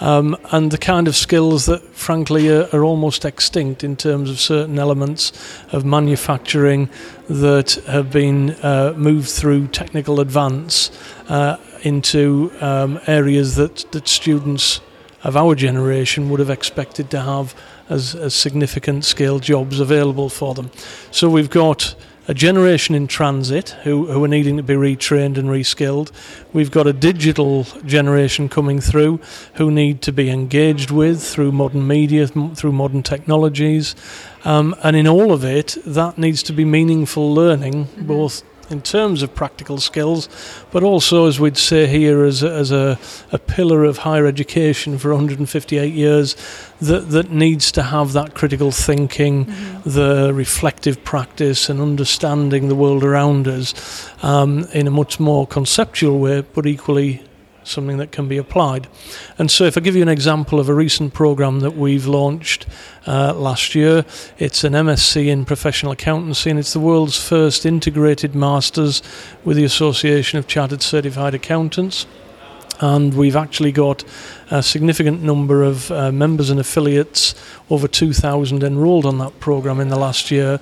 um, and the kind of skills that, frankly, are, are almost extinct in terms of certain elements of manufacturing that have been uh, moved through technical advance uh, into um, areas that, that students of our generation would have expected to have as, as significant scale jobs available for them. So we've got a generation in transit who, who are needing to be retrained and reskilled. We've got a digital generation coming through who need to be engaged with through modern media, through modern technologies. Um, and in all of it, that needs to be meaningful learning, both in terms of practical skills, but also, as we'd say here, as a, as a, a pillar of higher education for 158 years, that, that needs to have that critical thinking, the reflective practice, and understanding the world around us um, in a much more conceptual way, but equally something that can be applied. And so, if I give you an example of a recent program that we've launched uh, last year, it's an MSc in professional accountancy, and it's the world's first integrated masters with the Association of Chartered Certified Accountants. And we've actually got a significant number of uh, members and affiliates, over 2,000 enrolled on that program in the last year.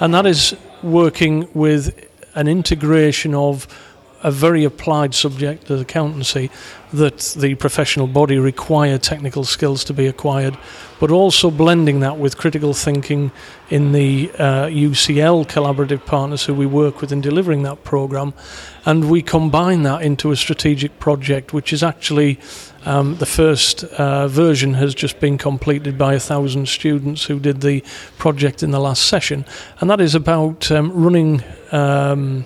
And that is working with an integration of a very applied subject as accountancy that the professional body require technical skills to be acquired, but also blending that with critical thinking in the uh, UCL collaborative partners who we work with in delivering that program. And we combine that into a strategic project, which is actually um, the first uh, version has just been completed by a thousand students who did the project in the last session. And that is about um, running. Um,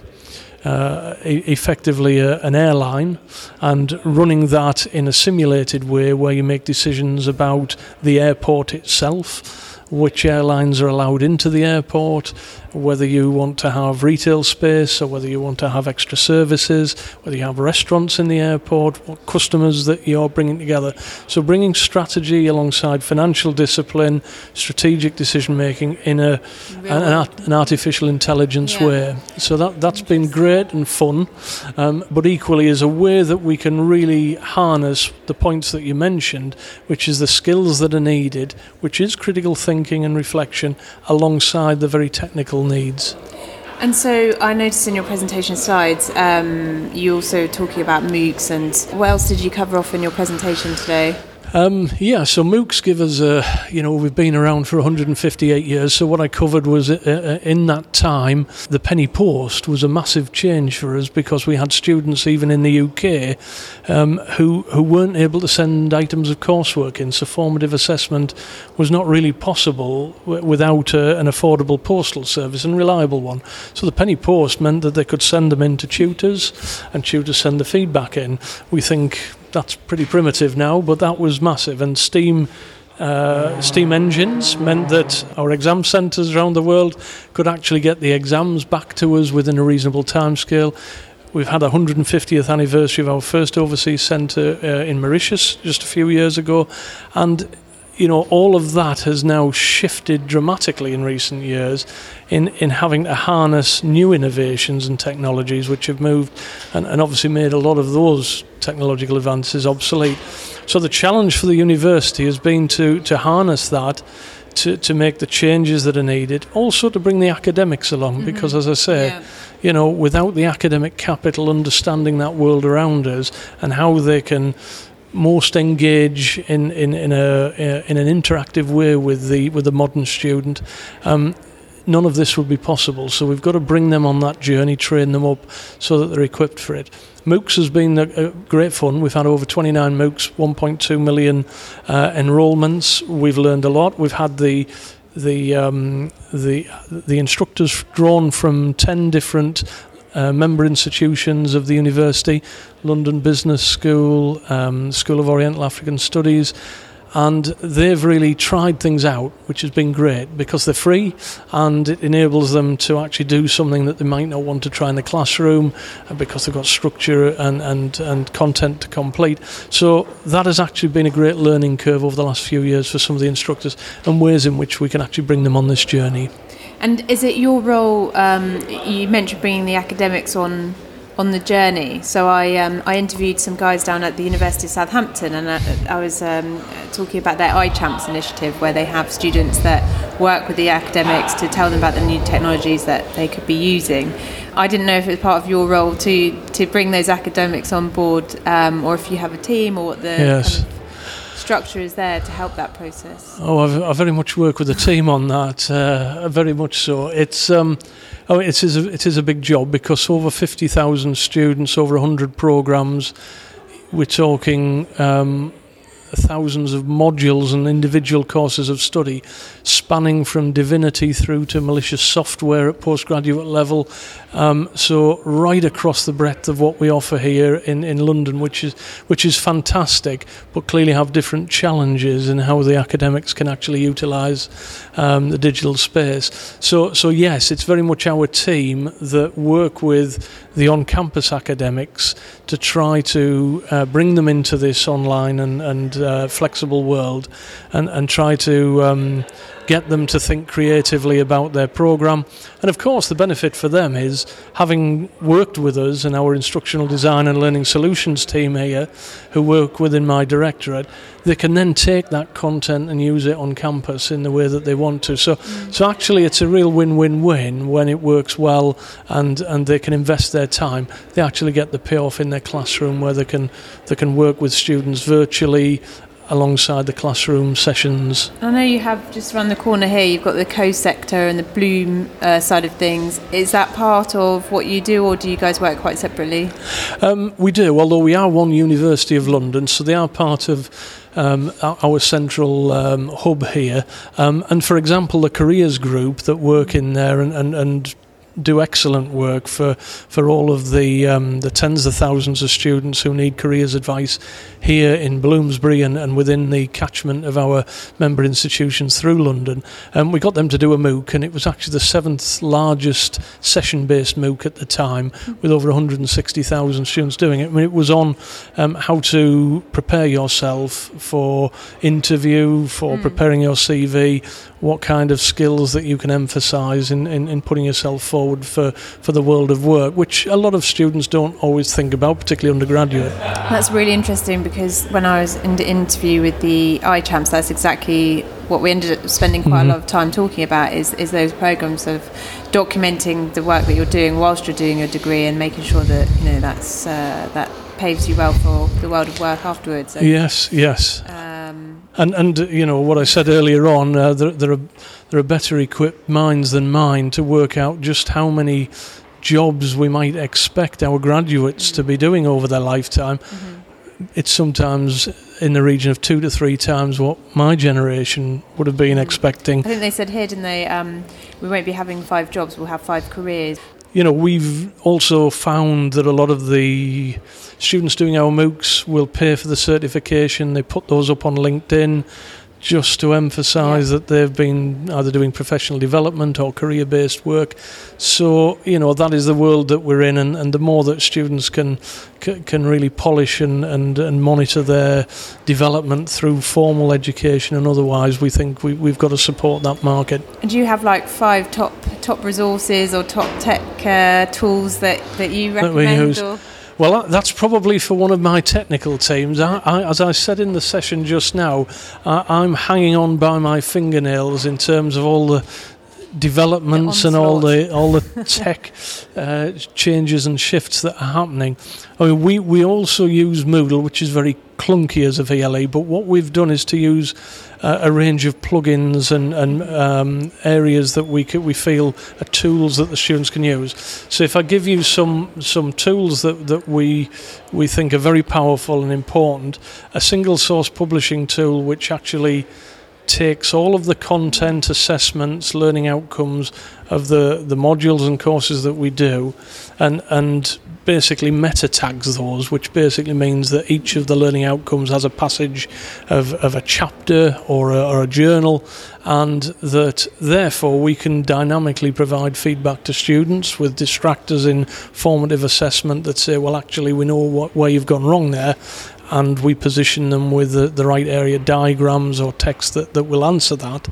uh, effectively a, an airline and running that in a simulated way where you make decisions about the airport itself. which airlines are allowed into the airport, whether you want to have retail space or whether you want to have extra services, whether you have restaurants in the airport, what customers that you're bringing together. So bringing strategy alongside financial discipline, strategic decision making in a an, art, an, artificial intelligence yeah. way. So that that's been great and fun, um, but equally is a way that we can really harness the points that you mentioned, which is the skills that are needed, which is critical thinking and reflection, alongside the very technical needs. And so I noticed in your presentation slides, um, you also talking about MOOCs, and what else did you cover off in your presentation today? Um, yeah, so MOOCs give us a, you know, we've been around for 158 years. So what I covered was uh, uh, in that time, the penny post was a massive change for us because we had students even in the UK um, who who weren't able to send items of coursework in. So formative assessment was not really possible without uh, an affordable postal service and reliable one. So the penny post meant that they could send them in to tutors, and tutors send the feedback in. We think that's pretty primitive now, but that was massive. And steam uh, steam engines meant that our exam centres around the world could actually get the exams back to us within a reasonable timescale. We've had a 150th anniversary of our first overseas centre uh, in Mauritius just a few years ago, and you know, all of that has now shifted dramatically in recent years in, in having to harness new innovations and technologies which have moved and, and obviously made a lot of those technological advances obsolete. So the challenge for the university has been to, to harness that to, to make the changes that are needed, also to bring the academics along, mm-hmm. because as I say, yeah. you know, without the academic capital understanding that world around us and how they can most engage in, in, in, a, in an interactive way with the, with the modern student. Um, none of this would be possible. So we've got to bring them on that journey, train them up so that they're equipped for it. MOOCs has been a, great fun. We've had over 29 MOOCs, 1.2 million uh, enrolments. We've learned a lot. We've had the the um, the the instructors drawn from 10 different uh, member institutions of the university, London Business School, um, School of Oriental African Studies, and they've really tried things out, which has been great because they're free and it enables them to actually do something that they might not want to try in the classroom uh, because they've got structure and, and, and content to complete. So that has actually been a great learning curve over the last few years for some of the instructors and ways in which we can actually bring them on this journey. And is it your role? Um, you mentioned bringing the academics on on the journey. So I um, I interviewed some guys down at the University of Southampton, and I, I was um, talking about their iChamps initiative, where they have students that work with the academics to tell them about the new technologies that they could be using. I didn't know if it was part of your role to to bring those academics on board, um, or if you have a team, or what the yes. Kind of structure is there to help that process? Oh, I've, I very much work with the team on that. Uh, very much so. It's um, oh, it is a, it is a big job because over fifty thousand students, over hundred programs. We're talking. Um, thousands of modules and individual courses of study spanning from divinity through to malicious software at postgraduate level. Um, so right across the breadth of what we offer here in, in London, which is which is fantastic, but clearly have different challenges in how the academics can actually utilise um, the digital space. So so yes, it's very much our team that work with the on-campus academics to try to uh, bring them into this online and, and uh, flexible world and, and try to um, get them to think creatively about their program. And of course, the benefit for them is having worked with us in our instructional design and learning solutions team here, who work within my directorate, they can then take that content and use it on campus in the way that they want to. So, so actually, it's a real win-win-win when it works well and, and they can invest their time. They actually get the payoff in their classroom where they can they can work with students virtually alongside the classroom sessions. I know you have just around the corner here, you've got the co-sector and the Bloom uh, side of things. Is that part of what you do, or do you guys work quite separately? Um, we do, although we are one University of London, so they are part of um, our central um, hub here. Um, and for example, the careers group that work in there and, and, and do excellent work for for all of the um, the tens of thousands of students who need careers advice here in Bloomsbury and, and within the catchment of our member institutions through London. And um, we got them to do a MOOC, and it was actually the seventh largest session based MOOC at the time, with over 160,000 students doing it. I mean, it was on um, how to prepare yourself for interview, for mm. preparing your CV, what kind of skills that you can emphasize in, in, in, putting yourself forward for, for the world of work, which a lot of students don't always think about, particularly undergraduate. That's really interesting because when I was in the interview with the iChamps, that's exactly what we ended up spending quite mm-hmm. a lot of time talking about is, is those programs of documenting the work that you're doing whilst you're doing your degree and making sure that you know that's uh, that paves you well for the world of work afterwards. So, yes, yes. Um, and and you know what I said earlier on, uh, there, there are there are better equipped minds than mine to work out just how many jobs we might expect our graduates mm-hmm. to be doing over their lifetime. Mm-hmm. It's sometimes in the region of two to three times what my generation would have been mm-hmm. expecting. I think they said here, didn't they? Um, we won't be having five jobs; we'll have five careers. You know, we've also found that a lot of the students doing our MOOCs will pay for the certification. They put those up on LinkedIn just to emphasize yeah. that they've been either doing professional development or career based work. So, you know, that is the world that we're in, and, and the more that students can can really polish and, and, and monitor their development through formal education and otherwise, we think we, we've got to support that market. And do you have like five top top resources or top tech uh, tools that, that you recommend? That well, uh, that's probably for one of my technical teams. I, I, as I said in the session just now, I, am hanging on by my fingernails in terms of all the developments and all the all the tech uh, changes and shifts that are happening. I mean, we we also use Moodle, which is very clunky as a VLE, but what we've done is to use uh, a range of plugins and, and um, areas that we we feel are tools that the students can use. So if I give you some some tools that, that we we think are very powerful and important, a single source publishing tool which actually takes all of the content assessments, learning outcomes of the, the modules and courses that we do and, and basically meta tags those, which basically means that each of the learning outcomes has a passage of, of a chapter or a, or a journal, and that therefore we can dynamically provide feedback to students with distractors in formative assessment that say, well, actually, we know what, where you've gone wrong there, and we position them with the, the right area diagrams or text that, that will answer that.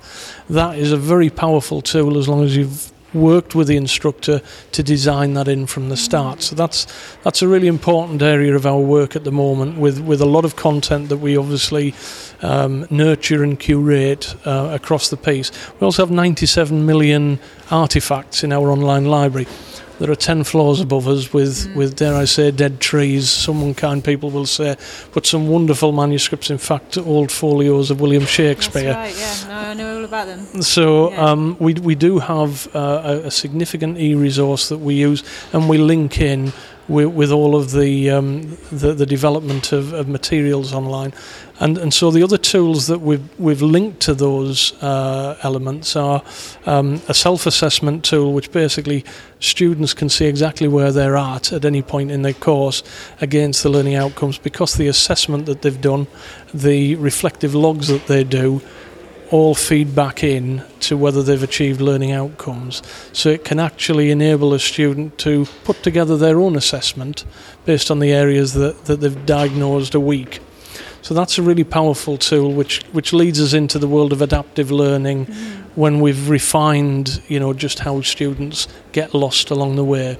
That is a very powerful tool as long as you've worked with the instructor to design that in from the start. So that's that's a really important area of our work at the moment, with with a lot of content that we obviously um, nurture and curate uh, across the piece. We also have 97 million artifacts in our online library there are 10 floors above us with, mm. with, dare I say, dead trees. Some unkind people will say, but some wonderful manuscripts, in fact, old folios of William Shakespeare. That's right, yeah. No, I know all about them. So yeah. um, we, we do have uh, a, a significant e resource that we use, and we link in with, with all of the, um, the, the development of, of materials online. And, and so the other tools that we've, we've linked to those uh, elements are um, a self assessment tool, which basically students can see exactly where they're at at any point in their course against the learning outcomes because the assessment that they've done, the reflective logs that they do, all feed back in to whether they've achieved learning outcomes. So it can actually enable a student to put together their own assessment based on the areas that, that they've diagnosed a week. So that's a really powerful tool, which which leads us into the world of adaptive learning, mm. when we've refined, you know, just how students get lost along the way.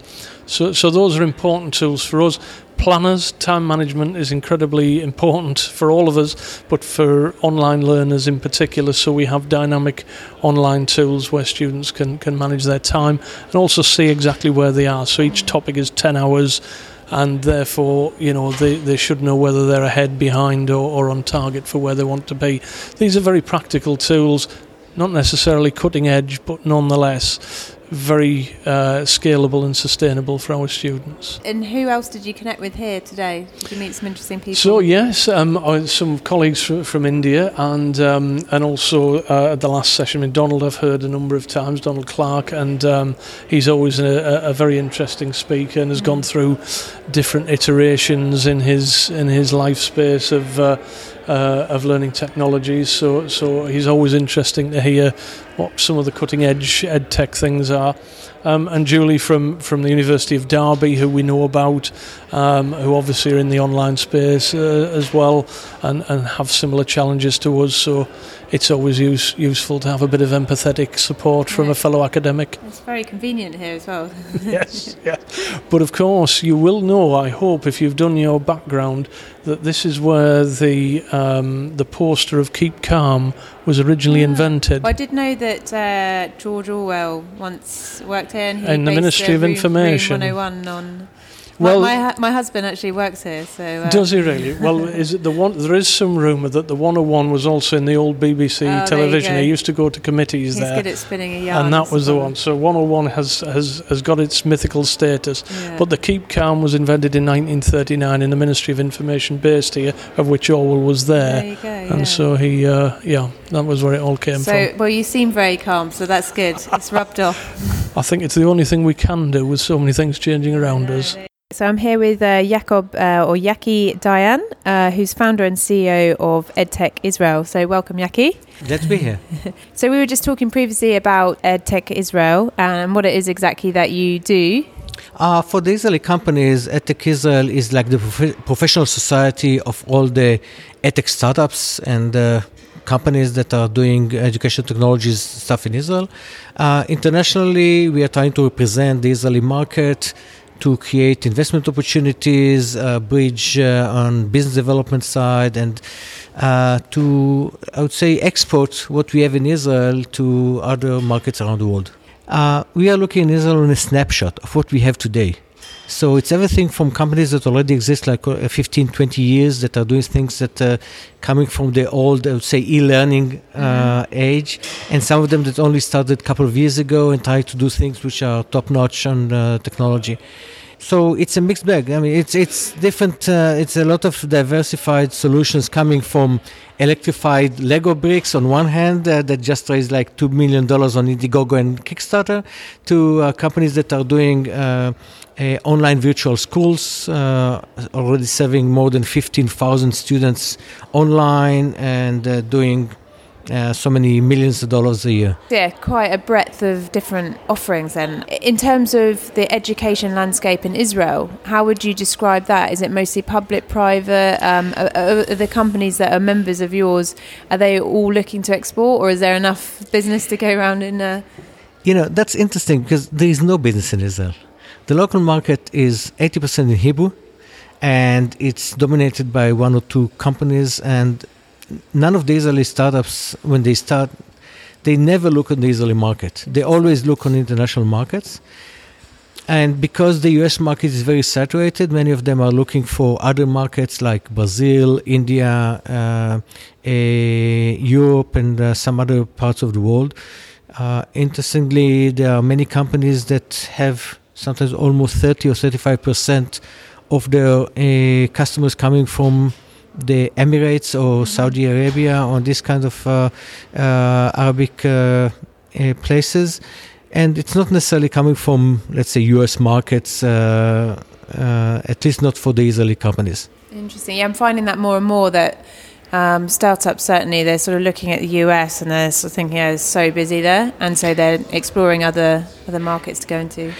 So so those are important tools for us. Planners, time management is incredibly important for all of us, but for online learners in particular. So we have dynamic online tools where students can can manage their time and also see exactly where they are. So each topic is ten hours and therefore, you know, they, they should know whether they're ahead, behind, or, or on target for where they want to be. These are very practical tools, not necessarily cutting edge, but nonetheless very uh, scalable and sustainable for our students. And who else did you connect with here today? Did you meet some interesting people? So yes, um, some colleagues from, from India, and um, and also uh, at the last session with Donald, I've heard a number of times Donald Clark, and um, he's always a, a, very interesting speaker and has mm. gone through different iterations in his in his life space of. Uh, uh, of learning technologies. So, so he's always interesting to hear what some of the cutting edge ed tech things are. Um, and Julie from, from the University of Derby, who we know about, um, who obviously are in the online space uh, as well and, and have similar challenges to us. So it's always use, useful to have a bit of empathetic support from a fellow academic. It's very convenient here as well. yes, yeah. But of course, you will know, I hope, if you've done your background, that this is where the um, the poster of Keep Calm was originally yeah. invented. Well, I did know that uh, George Orwell once worked here, and he in the Ministry of Information. Room 101 on well, my, my, my, husband actually works here, so. Uh, does he really? Well, is it the one? There is some rumour that the 101 was also in the old BBC oh, television. He used to go to committees He's there. He's good at spinning a yarn. And that was the one. So 101 has has, has got its mythical status. Yeah. But the Keep Calm was invented in 1939 in the Ministry of Information, based here, of which Orwell was there. There you go. And yeah. so he, uh, yeah, that was where it all came so, from. well, you seem very calm, so that's good. It's rubbed off. I think it's the only thing we can do with so many things changing around us. So I'm here with uh, Jakob uh, or Yaki Dayan, uh, who's founder and CEO of EdTech Israel. So welcome, Yaki. Glad to be here. so we were just talking previously about EdTech Israel and what it is exactly that you do. Uh, for the Israeli companies, EdTech Israel is like the prof- professional society of all the EdTech startups and uh, companies that are doing education technologies stuff in Israel. Uh, internationally, we are trying to represent the Israeli market to create investment opportunities, uh, bridge uh, on business development side, and uh, to I would say export what we have in Israel to other markets around the world. Uh, we are looking in Israel on a snapshot of what we have today. So it's everything from companies that already exist like uh, 15, 20 years that are doing things that are uh, coming from the old, I would say, e-learning uh, mm-hmm. age, and some of them that only started a couple of years ago and try to do things which are top-notch on uh, technology. So it's a mixed bag. I mean, it's it's different. Uh, it's a lot of diversified solutions coming from electrified Lego bricks on one hand uh, that just raised like two million dollars on Indiegogo and Kickstarter, to uh, companies that are doing uh, online virtual schools, uh, already serving more than fifteen thousand students online and uh, doing uh, so many millions of dollars a year. Yeah, quite a breadth of different offerings then. In terms of the education landscape in Israel, how would you describe that? Is it mostly public, private? Um, are, are the companies that are members of yours, are they all looking to export or is there enough business to go around in? Uh... You know, that's interesting because there is no business in Israel. The local market is 80% in Hebrew and it's dominated by one or two companies and none of the Israeli startups, when they start, they never look at the Israeli market. They always look on international markets. And because the US market is very saturated, many of them are looking for other markets like Brazil, India, uh, uh, Europe, and uh, some other parts of the world. Uh, interestingly, there are many companies that have sometimes almost 30 or 35 percent of their uh, customers coming from the Emirates or. Saudi Arabia or this kind of uh, uh, Arabic uh, places. And it's not necessarily coming from, let's say, US markets, at least not for the Israeli companies. Interesting. Yeah, I'm finding that more and more that um, startups certainly they're sort of looking at the US and they're sort of thinking, oh, it's so busy there, and so they're exploring other other markets to go into.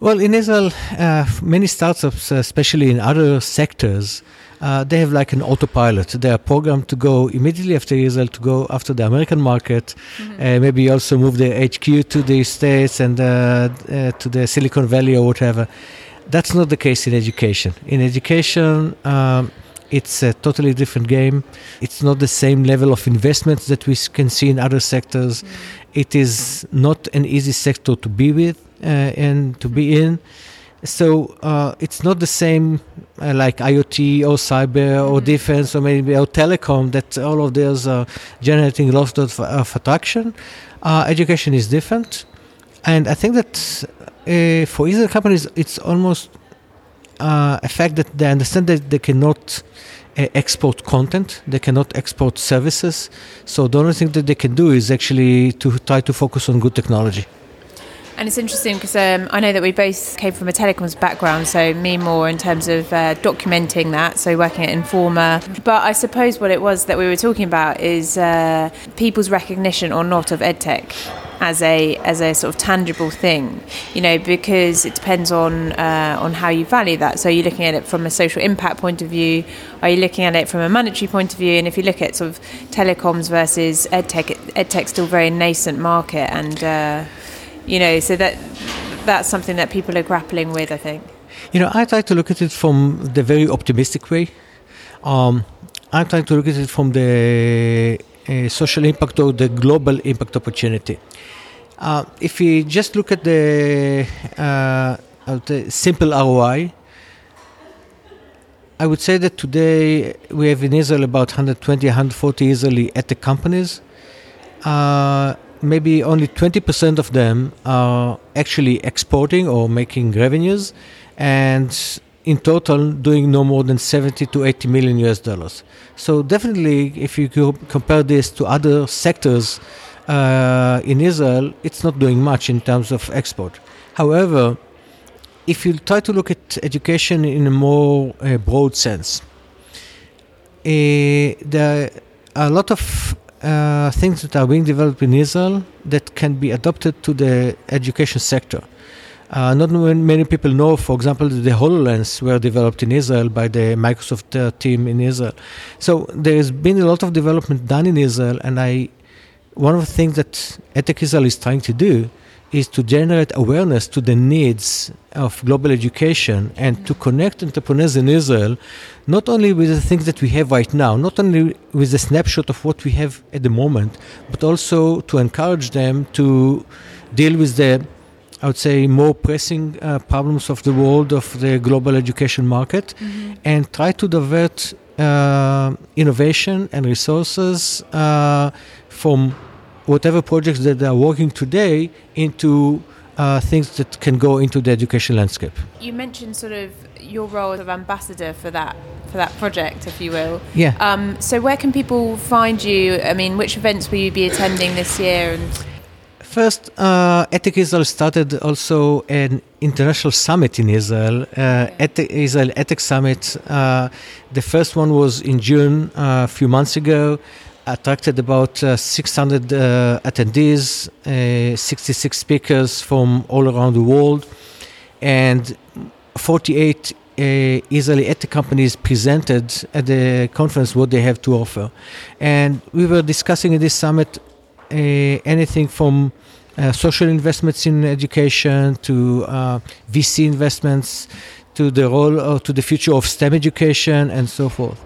Well, in Israel, uh, many startups, especially in other sectors, uh, they have like an autopilot. They are programmed to go immediately after Israel to go after the American market, mm-hmm. uh, maybe also move their HQ to the States and uh, uh, to the Silicon Valley or whatever. That's not the case in education. In education, um, it's a totally different game. It's not the same level of investment that we can see in other sectors. Mm-hmm. It is not an easy sector to be with uh, and to be in. So uh, it's not the same uh, like IoT or cyber or mm-hmm. defense or maybe or telecom that all of those are generating lots of, of attraction. Uh, education is different. And I think that uh, for Israeli companies, it's almost uh, a fact that they understand that they cannot uh, export content, they cannot export services. So the only thing that they can do is actually to try to focus on good technology. And it's interesting because um, I know that we both came from a telecoms background, so me more in terms of uh, documenting that, so working at Informa. But I suppose what it was that we were talking about is uh, people's recognition or not of edtech as a as a sort of tangible thing, you know, because it depends on uh, on how you value that. So you're looking at it from a social impact point of view, are you looking at it from a monetary point of view? And if you look at sort of telecoms versus edtech, edtech's still very nascent market and uh, you know, so that that's something that people are grappling with, I think. You know, I try to look at it from the very optimistic way. Um, I try to look at it from the uh, social impact or the global impact opportunity. Uh, if we just look at the, uh, the simple ROI, I would say that today we have in Israel about 120, 140 Israeli edtech companies. Uh, maybe only 20% of them are actually exporting or making revenues, and in total doing no more than 70 to 80 million US dollars. So definitely, if you compare this to other sectors uh, in Israel, it's not doing much in terms of export. However, if you try to look at education in a more uh, broad sense, uh, there are a lot of uh, things that are being developed in Israel that can be adopted to the education sector. Uh, not many people know, for example, the HoloLens were developed in Israel by the Microsoft uh, team in Israel. So there has been a lot of development done in Israel, and I, one of the things that EdTech Israel is trying to do is to generate awareness to the needs of global education and to connect entrepreneurs in Israel, not only with the things that we have right now, not only with the snapshot of what we have at the moment, but also to encourage them to deal with the, I would say, more pressing uh, problems of the world of the global education market mm-hmm. and try to divert uh, innovation and resources uh, from whatever projects that they are working today into uh, things that can go into the education landscape. You mentioned sort of your role as ambassador for that for that project, if you will. Yeah. Um, so where can people find you? I mean, which events will you be attending this year? And First, uh, EdTech Israel started also an international summit in Israel, uh, EdTech, Israel EdTech Summit. Uh, the first one was in June uh, a few months ago attracted about uh, 600 uh, attendees, uh, 66 speakers from all around the world, and 48 uh, Israeli edtech companies presented at the conference what they have to offer. And we were discussing in this summit uh, anything from uh, social investments in education to VC investments to the role or to the future of STEM education and so forth.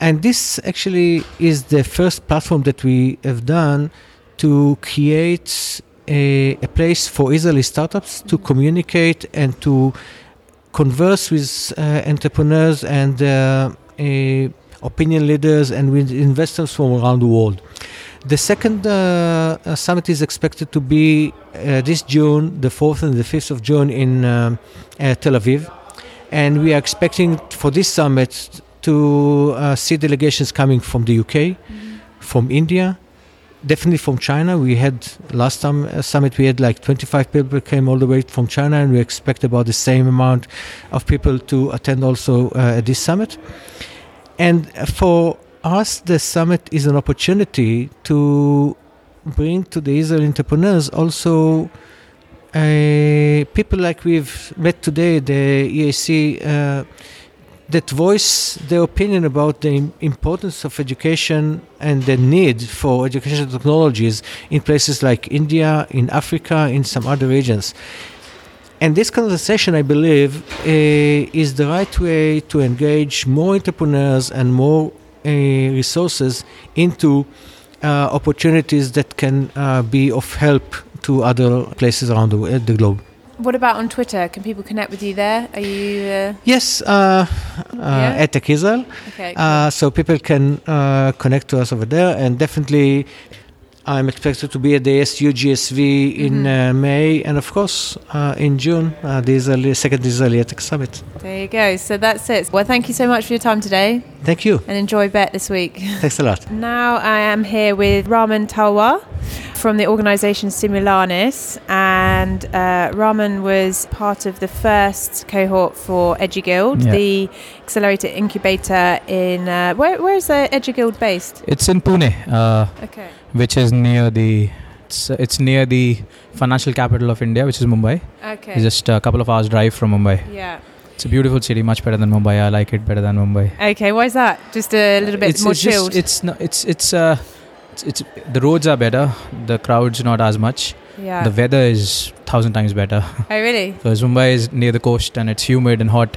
And this actually is the first platform that we have done to create a, a place for Israeli startups to communicate and to converse with uh, entrepreneurs and uh, opinion leaders and with investors from around the world. The second uh, uh summit is expected to be uh, this June, the 4th and the 5th of June in uh, Tel Aviv. And we are expecting for this summit to uh, see delegations coming from the UK, mm-hmm. from India, definitely from China. We had last time uh, summit we had like 25 people came all the way from China, and we expect about the same amount of people to attend also uh, at this summit. And for us, the summit is an opportunity to bring to the Israeli entrepreneurs also. Uh, people like we've met today, the EAC uh, that voice their opinion about the importance of education and the need for educational technologies in places like India, in Africa, in some other regions. And this conversation, I believe, uh, is the right way to engage more entrepreneurs and more uh, resources into uh, opportunities that can be of help to other places around the, the globe. What about on Twitter? Can people connect with you there? Are you? Uh... Yes, uh, uh, yeah? at Okay. Uh, cool. so people can uh, connect to us over there, and definitely, I'm expected to be at the ASU GSV in Mhm. uh, May, and of course uh, in June, uh, the Israeli, second Israeli EdTech Summit. There you go. So that's it. Well, thank you so much for your time today Thank you. and enjoy BETT this week. Thanks a lot. Now I am here with Raman Talwar from the organisation Simulanis, and uh, Raman was part of the first cohort for EduGuild, Yeah. the accelerator incubator in uh, where, where is the EduGuild based? It's in Pune, uh, Okay. which is near the it's, it's near the financial capital of India, which is Mumbai. Okay. It's just a couple of hours drive from Mumbai. yeah. It's a beautiful city, much better than Mumbai. I like it better than Mumbai. Okay. Why is that? Just a little bit it's, more it's just- chilled. it's no, it's it's uh, it's, it's the roads are better. The crowds not as much. yeah. The weather is thousand times better. oh really? Because Mumbai is near the coast and it's humid and hot.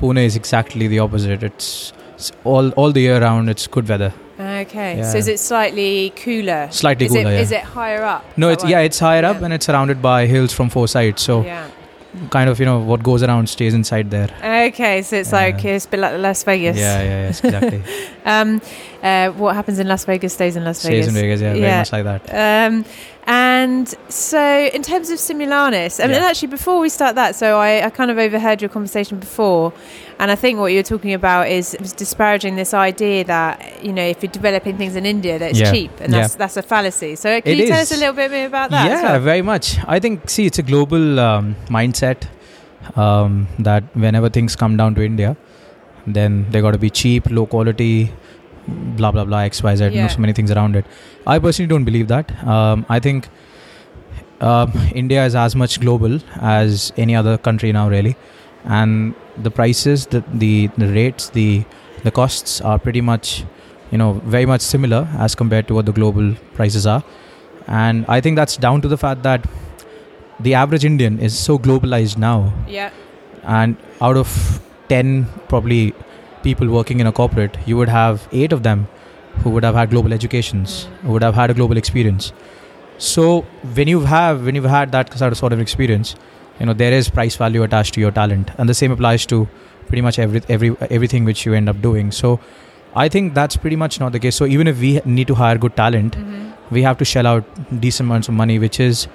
Pune is exactly the opposite. It's, it's all all the year round. It's good weather. Okay. Yeah. So is it slightly cooler? Slightly is cooler, It, yeah. Is it higher up? No, it's that yeah, it's higher up and it's surrounded by hills from four sides. So yeah. Kind of you know what goes around stays inside there. Okay, so it's Yeah. like it's a bit like Las Vegas. Yeah, yeah, yes, exactly. Um, uh, what happens in Las Vegas stays in Las stays Vegas. in Vegas, yeah, very much like that. Um, and so, in terms of Simulanis, I mean, Yeah. actually, before we start that, so I, I kind of overheard your conversation before, and I think what you were talking about is disparaging this idea that you know if you're developing things in India that it's Yeah. cheap, and Yeah. that's that's a fallacy. So, can It you tell us a little bit more about that? yeah, well? very much. I think see, it's a global um, mindset um, that whenever things come down to India, then they got to be cheap, low quality, blah blah blah, X Y Z. You know, so many things around it. I personally don't believe that. Um, I think um, India is as much global as any other country now, really, and the prices, the the, the rates, the the costs are pretty much, you know, very much similar as compared to what the global prices are. And I think that's down to the fact that the average Indian is so globalized now, yeah, and out of 10 probably people working in a corporate, you would have eight of them who would have had global educations, who would have had a global experience. So when you have when you've had that sort of sort of experience, you know there is price value attached to your talent, and the same applies to pretty much every every everything which you end up doing. So I think that's pretty much not the case. So even if we need to hire good talent, hmm we have to shell out decent amounts of money, which is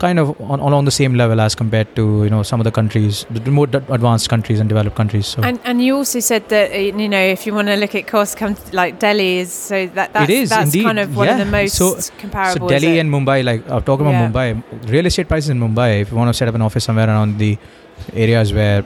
kind of on, along the same level as compared to you know some of the countries, the more advanced countries and developed countries. So And and you also said that uh, you know if you want to look at costs, come to, like Delhi is so that that's, is, that's indeed. kind of one of the most So- comparable. so Delhi it? and Mumbai, like I'm talking Yeah. about Mumbai, real estate prices in Mumbai. If you want to set up an office somewhere around the areas where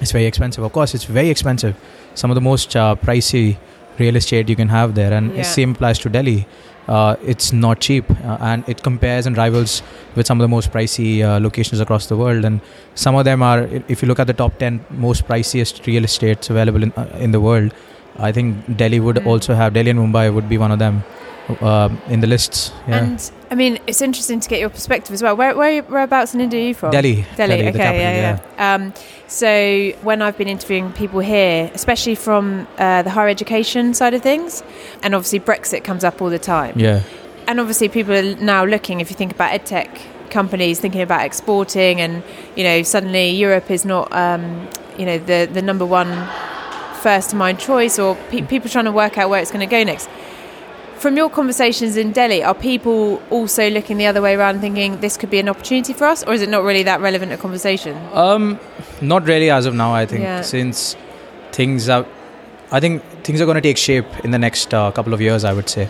it's very expensive, of course it's very expensive. Some of the most uh, pricey real estate you can have there, and Yeah. same applies to Delhi. Uh, it's not cheap, uh, and it compares and rivals with some of the most pricey uh, locations across the world. And some of them are, if you look at the top ten most priciest real estates available in uh, in the world, I think Delhi would Mm. also have Delhi and Mumbai would be one of them uh, in the lists. Yeah. And I mean, it's interesting to get your perspective as well. Where, where whereabouts in India are you from? Delhi, Delhi. the okay, capital, yeah, yeah. Um, so when I've been interviewing people here, especially from uh, the higher education side of things, and obviously Brexit comes up all the time. Yeah, And obviously people are now looking. If you think about edtech companies thinking about exporting, and you know, suddenly Europe is not, um, you know, the the number one first to mind choice, or pe- people trying to work out where it's going to go next. From your conversations in Delhi, are people also looking the other way around, thinking this could be an opportunity for us, or is it not really that relevant a conversation? Um, not really as of now. I think Yeah. since things are, I think things are going to take shape in the next uh, couple of years. I would say,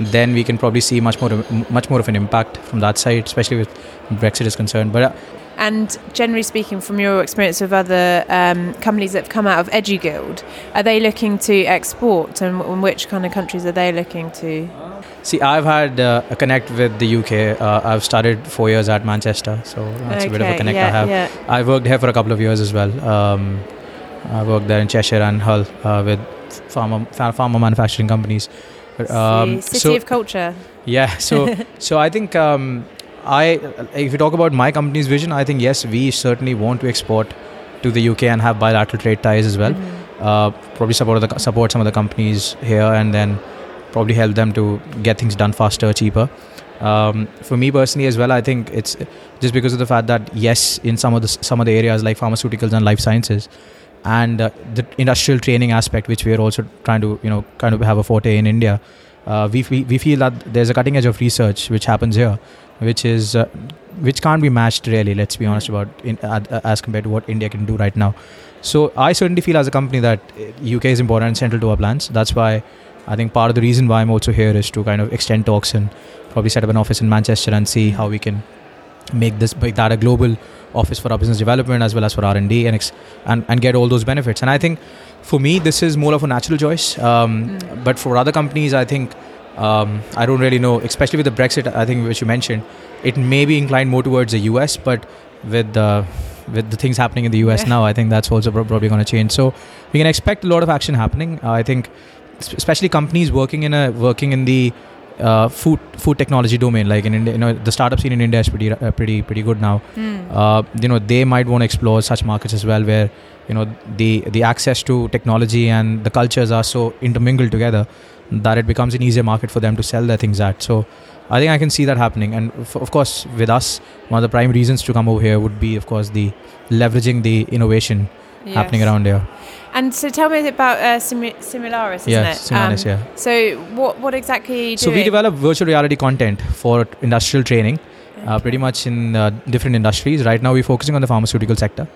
then we can probably see much more, much more of an impact from that side, especially with Brexit is concerned. But uh, And generally speaking, from your experience with other um, companies that have come out of EduGuild, are they looking to export, and, which kind of countries are they looking to? see, I've had uh, a connect with the UK. Uh, I've started four years at Manchester, so that's a bit of a connect yeah, I have. Yeah. I worked here for a couple of years as well. Um, I worked there in Cheshire and Hull uh, with pharma, pharma manufacturing companies. But, See, City so- of Culture. Yeah, so so I think um, I if you talk about my company's vision, I think yes, we certainly want to export to the UK and have bilateral trade ties as well. Mhm. Uh, probably support the support some of the companies here and then probably help them to get things done faster, cheaper. Um, for me personally as well, I think it's just because of the fact that yes, in some of the some of the areas like pharmaceuticals and life sciences, and uh, the industrial training aspect, which we are also trying to you know kind of have a forte in India. uh, we, we we feel that there's a cutting edge of research which happens here, which is uh, which can't be matched really. Let's be honest about in, uh, as compared to what India can do right now. So I certainly feel as a company that UK is important and central to our plans. That's why I think part of the reason why I'm also here is to kind of extend talks and probably set up an office in Manchester and see how we can make this make that a global office for our business development as well as for R&D and, ex- and and get all those benefits. And I think for me this is more of a natural choice. Um, mm. But for other companies, I think um, I don't really know, especially with the Brexit. I think which you mentioned, it may be inclined more towards the US, but with the with the things happening in the US yeah. now, I think that's also probably going to change. So we can expect a lot of action happening. Uh, I think, especially companies working in a working in the uh, food food technology domain, like in India, you know, the startup scene in India is pretty uh, pretty pretty good now. Mm. You know, they might want to explore such markets as well, where you know the the access to technology and the cultures are so intermingled together that it becomes an easier market for them to sell their things at. So I think I can see that happening. And f- of course, with us, one of the prime reasons to come over here would be, of course, the leveraging the innovation yes. happening around here. And so, tell me about uh, Simularis, isn't yes, it? Simularis, um, yeah. So, what what exactly? so we develop virtual reality content for industrial training, okay. uh, pretty much in uh, different industries. Right now, we're focusing on the pharmaceutical sector,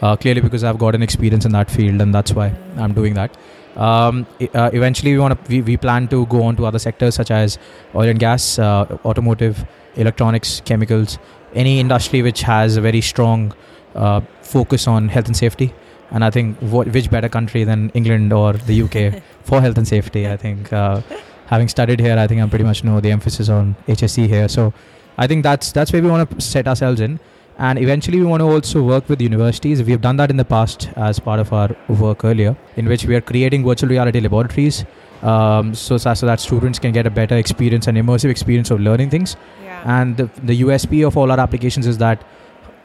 uh, clearly because I've got an experience in that field, and that's why I'm doing that. Um, uh, eventually, we want to we, we plan to go on to other sectors such as oil and gas, uh, automotive, electronics, chemicals, any industry which has a very strong uh, focus on health and safety. And I think what, which better country than England or the UK for health and safety? I think uh, having studied here, I think I pretty much know the emphasis on HSE here. So I think that's that's where we want to set ourselves in and eventually we want to also work with universities. We have done that in the past as part of our work earlier in which we are creating virtual reality laboratories um, so, so that students can get a better experience and immersive experience of learning things. Yeah. and the, the usp of all our applications is that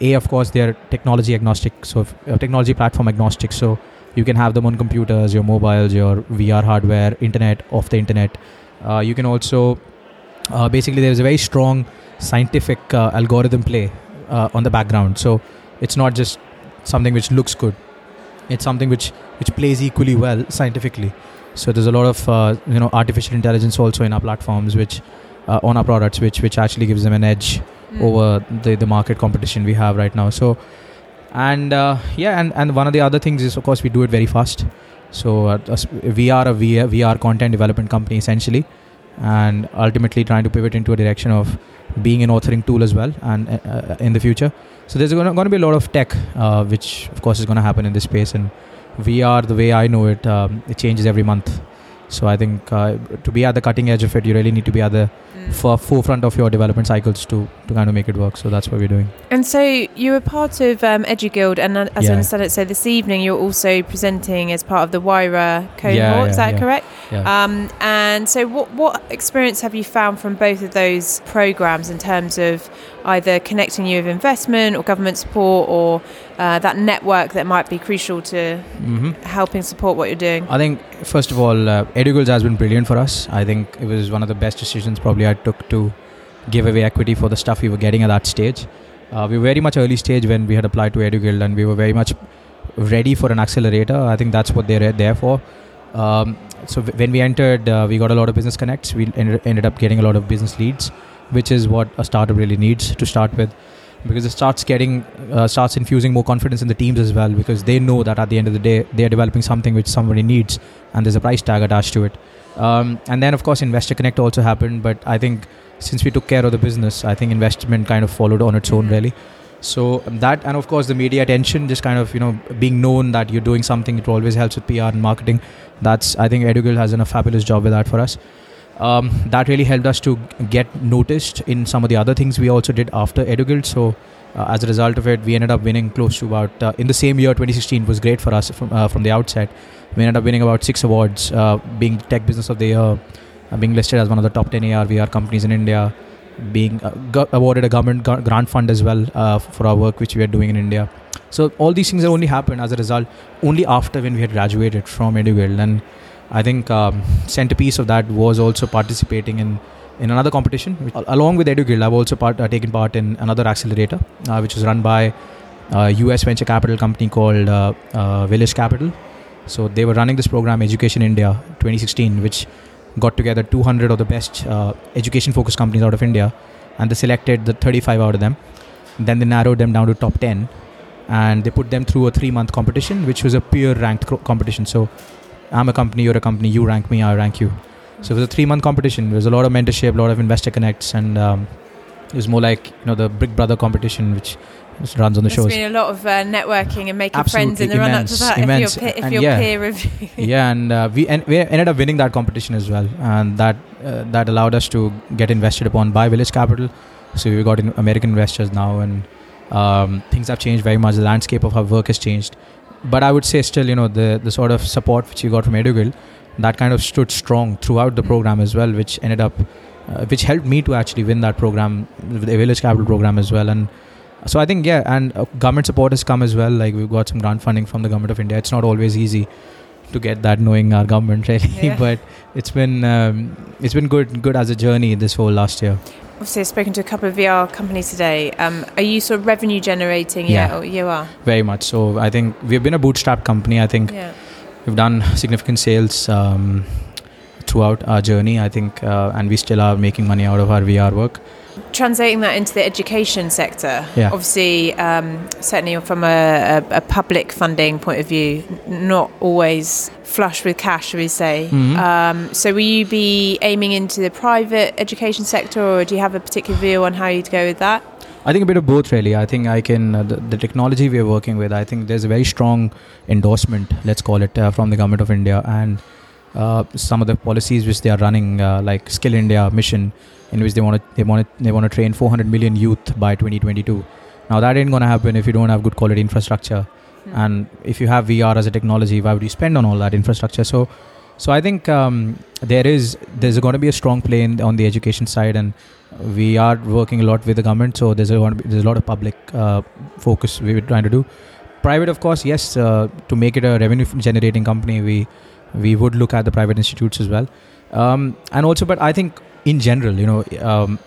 a of course they're technology agnostic so uh, technology platform agnostic. So you can have them on computers your mobiles your vr hardware internet off the internet. Uh, you can also uh, basically there's a very strong scientific uh, algorithm play uh, on the background. So it's not just something which looks good; it's something which which plays equally well scientifically. So there's a lot of uh, you know artificial intelligence also in our platforms, which uh, on our products, which which actually gives them an edge mm. over the the market competition we have right now. So and uh, yeah, and and one of the other things is of course we do it very fast. So uh, we are a VR, VR content development company essentially, and ultimately trying to pivot into a direction of being an authoring tool as well and uh, uh in the future. So there's going to be a lot of tech uh, which of course is going to happen in this space and vr the way i know it um, it changes every month so i think uh, to be at the cutting edge of it you really need to be at the mm. forefront of your development cycles to to kind of make it work. So that's what we're doing. And so you were part of um, EduGuild and as yeah. i understand it so this evening you're also presenting as part of the Wayra cohort yeah, yeah, is that correct? Um, and so what what experience have you found from both of those programs in terms of either connecting you with investment or government support or uh, that network that might be crucial to mm-hmm. helping support what you're doing? I think, first of all, uh, EduGuild has been brilliant for us. I think it was one of the best decisions probably I took to give away equity for the stuff we were getting at that stage. Uh, we were very much early stage when we had applied to EduGuild and we were very much ready for an accelerator. I think that's what they're there for. Um, so w- when we entered, uh, we got a lot of business connects. We ended, ended up getting a lot of business leads which is what a startup really needs to start with because it starts getting uh, starts infusing more confidence in the teams as well because they know that at the end of the day they are developing something which somebody needs and there's a price tag attached to it. Um, and then of course investor connect also happened but i think since we took care of the business i think investment kind of followed on its own mm-hmm. really. So that and of course the media attention just kind of you know being known that you're doing something it always helps with pr and marketing. That's i think EduGuild has done a fabulous job with that for us um, that really helped us to get noticed in some of the other things we also did after EduGuild. So uh, as a result of it, we ended up winning close to about uh, in the same year 2016 was great for us from uh, from the outset. We ended up winning about six awards, uh, being Tech Business of the Year, uh, being listed as one of the top 10 ARVR companies in India, being uh, awarded a government grant fund as well for our work which we are doing in India. So all these things have only happened as a result only after when we had graduated from EduGuild and I think um, centerpiece of that was also participating in in another competition which, along with EduGuild. I've also part, uh, taken part in another accelerator, uh, which was run by a US venture capital company called uh, uh, Village Capital. So they were running this program, Education India 2016, which got together 200 of the best uh, education focused companies out of India and they selected the 35 out of them. Then they narrowed them down to top 10 and they put them through a three month competition, which was a peer ranked co- competition. So I'm a company, you're a company, you rank me, I rank you. So it was a three month competition. There was a lot of mentorship, a lot of investor connects, and um, it was more like you know the Big Brother competition, which just runs on the There's shows. been a lot of uh, networking and making friends in Absolutely the run up to that. immense. If you're, pe- if you're yeah. peer review. yeah, and uh, we en- we ended up winning that competition as well, and that uh, that allowed us to get invested upon by Village Capital. So we got in American investors now, and um, things have changed very much. The landscape of our work has changed, but I would say still, you know, the the sort of support which you got from EduGuild, that kind of stood strong throughout the program as well, which ended up, uh, which helped me to actually win that program, the Village Capital program as well, and. So I think yeah, and uh, government support has come as well. Like we've got some grant funding from the government of India. It's not always easy to get that knowing our government really Yeah. but it's been um, it's been good good as a journey this whole last year Obviously, I've spoken to a couple of VR companies today. Um, are you sort of revenue generating? Yeah. Or you are. very much so i think we've been a bootstrap company i think Yeah. we've done significant sales um, throughout our journey i think uh, and we still are making money out of our vr work Translating that into the education sector, Yeah. obviously, um, certainly from a, a, a public funding point of view, not always flush with cash, shall we say. Mhm. Um, so, will you be aiming into the private education sector, or do you have a particular view on how you'd go with that? I think a bit of both, really. I think I can uh, the, the technology we are working with. I think there's a very strong endorsement, let's call it, uh, from the government of India, and uh, some of the policies which they are running, uh, like Skill India mission, in which they want to they want to they want to train 400 million youth by 2022. Now that ain't gonna happen if you don't have good quality infrastructure, and if you have VR as a technology, why would you spend on all that infrastructure? So. So I think um, there is there's going to be a strong play in, on the education side, and we are working a lot with the government. So there's a lot, there's a lot of public uh, focus we were trying to do. Private, of course, yes. Uh, to make it a revenue generating company, we we would look at the private institutes as well, um, and also. But I think in general, you know, um,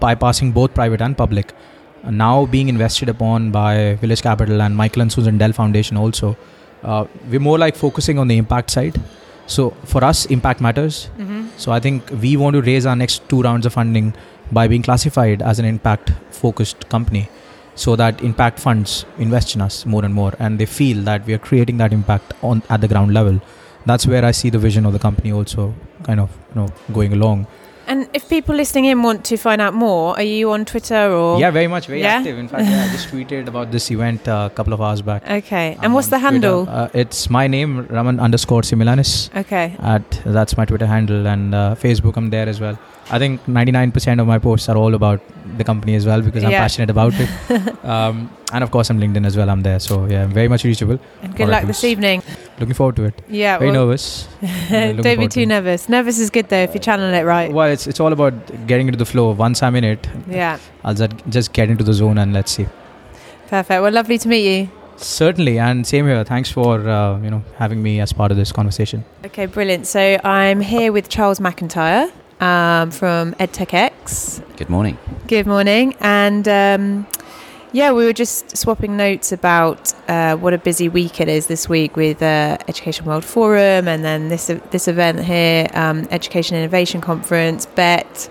bypassing both private and public, uh, now being invested upon by Village Capital and Michael and Susan Dell Foundation also, uh, we're more like focusing on the impact side. So for us, impact matters. Mm-hmm. So I think we want to raise our next two rounds of funding by being classified as an impact focused company so that impact funds invest in us more and more and they feel that we are creating that impact on at the ground level that's where i see the vision of the company also kind of you know going along And if people listening in want to find out more, are you on Twitter or? yeah very much very Yeah? active in fact yeah, i just tweeted about this event uh, a couple of hours back Okay. I'm And what's the handle? Uh, it's my name raman underscore simularis Okay. at that's my twitter handle and uh, facebook i'm there as well i think 99% of my posts are all about the company as well because i'm Yeah. passionate about it um, and of course i'm linkedin as well i'm there so yeah i'm very much reachable And good Alright, luck this evening. looking forward to it Yeah. very well, nervous Yeah, don't be to too it. nervous. Nervous is good though if you channel it right. well it's, it's all about getting into the flow once i'm in it Yeah. i'll just, just get into the zone and let's see Perfect. Well, lovely to meet you. certainly and same here thanks for uh, you know having me as part of this conversation Okay, brilliant. So I'm here with Charles McIntyre um, from EdTechX. Good morning. Good morning. And um, yeah, we were just swapping notes about uh, what a busy week it is this week with uh, Education World Forum and then this this event here, um, Education Innovation Conference, BETT.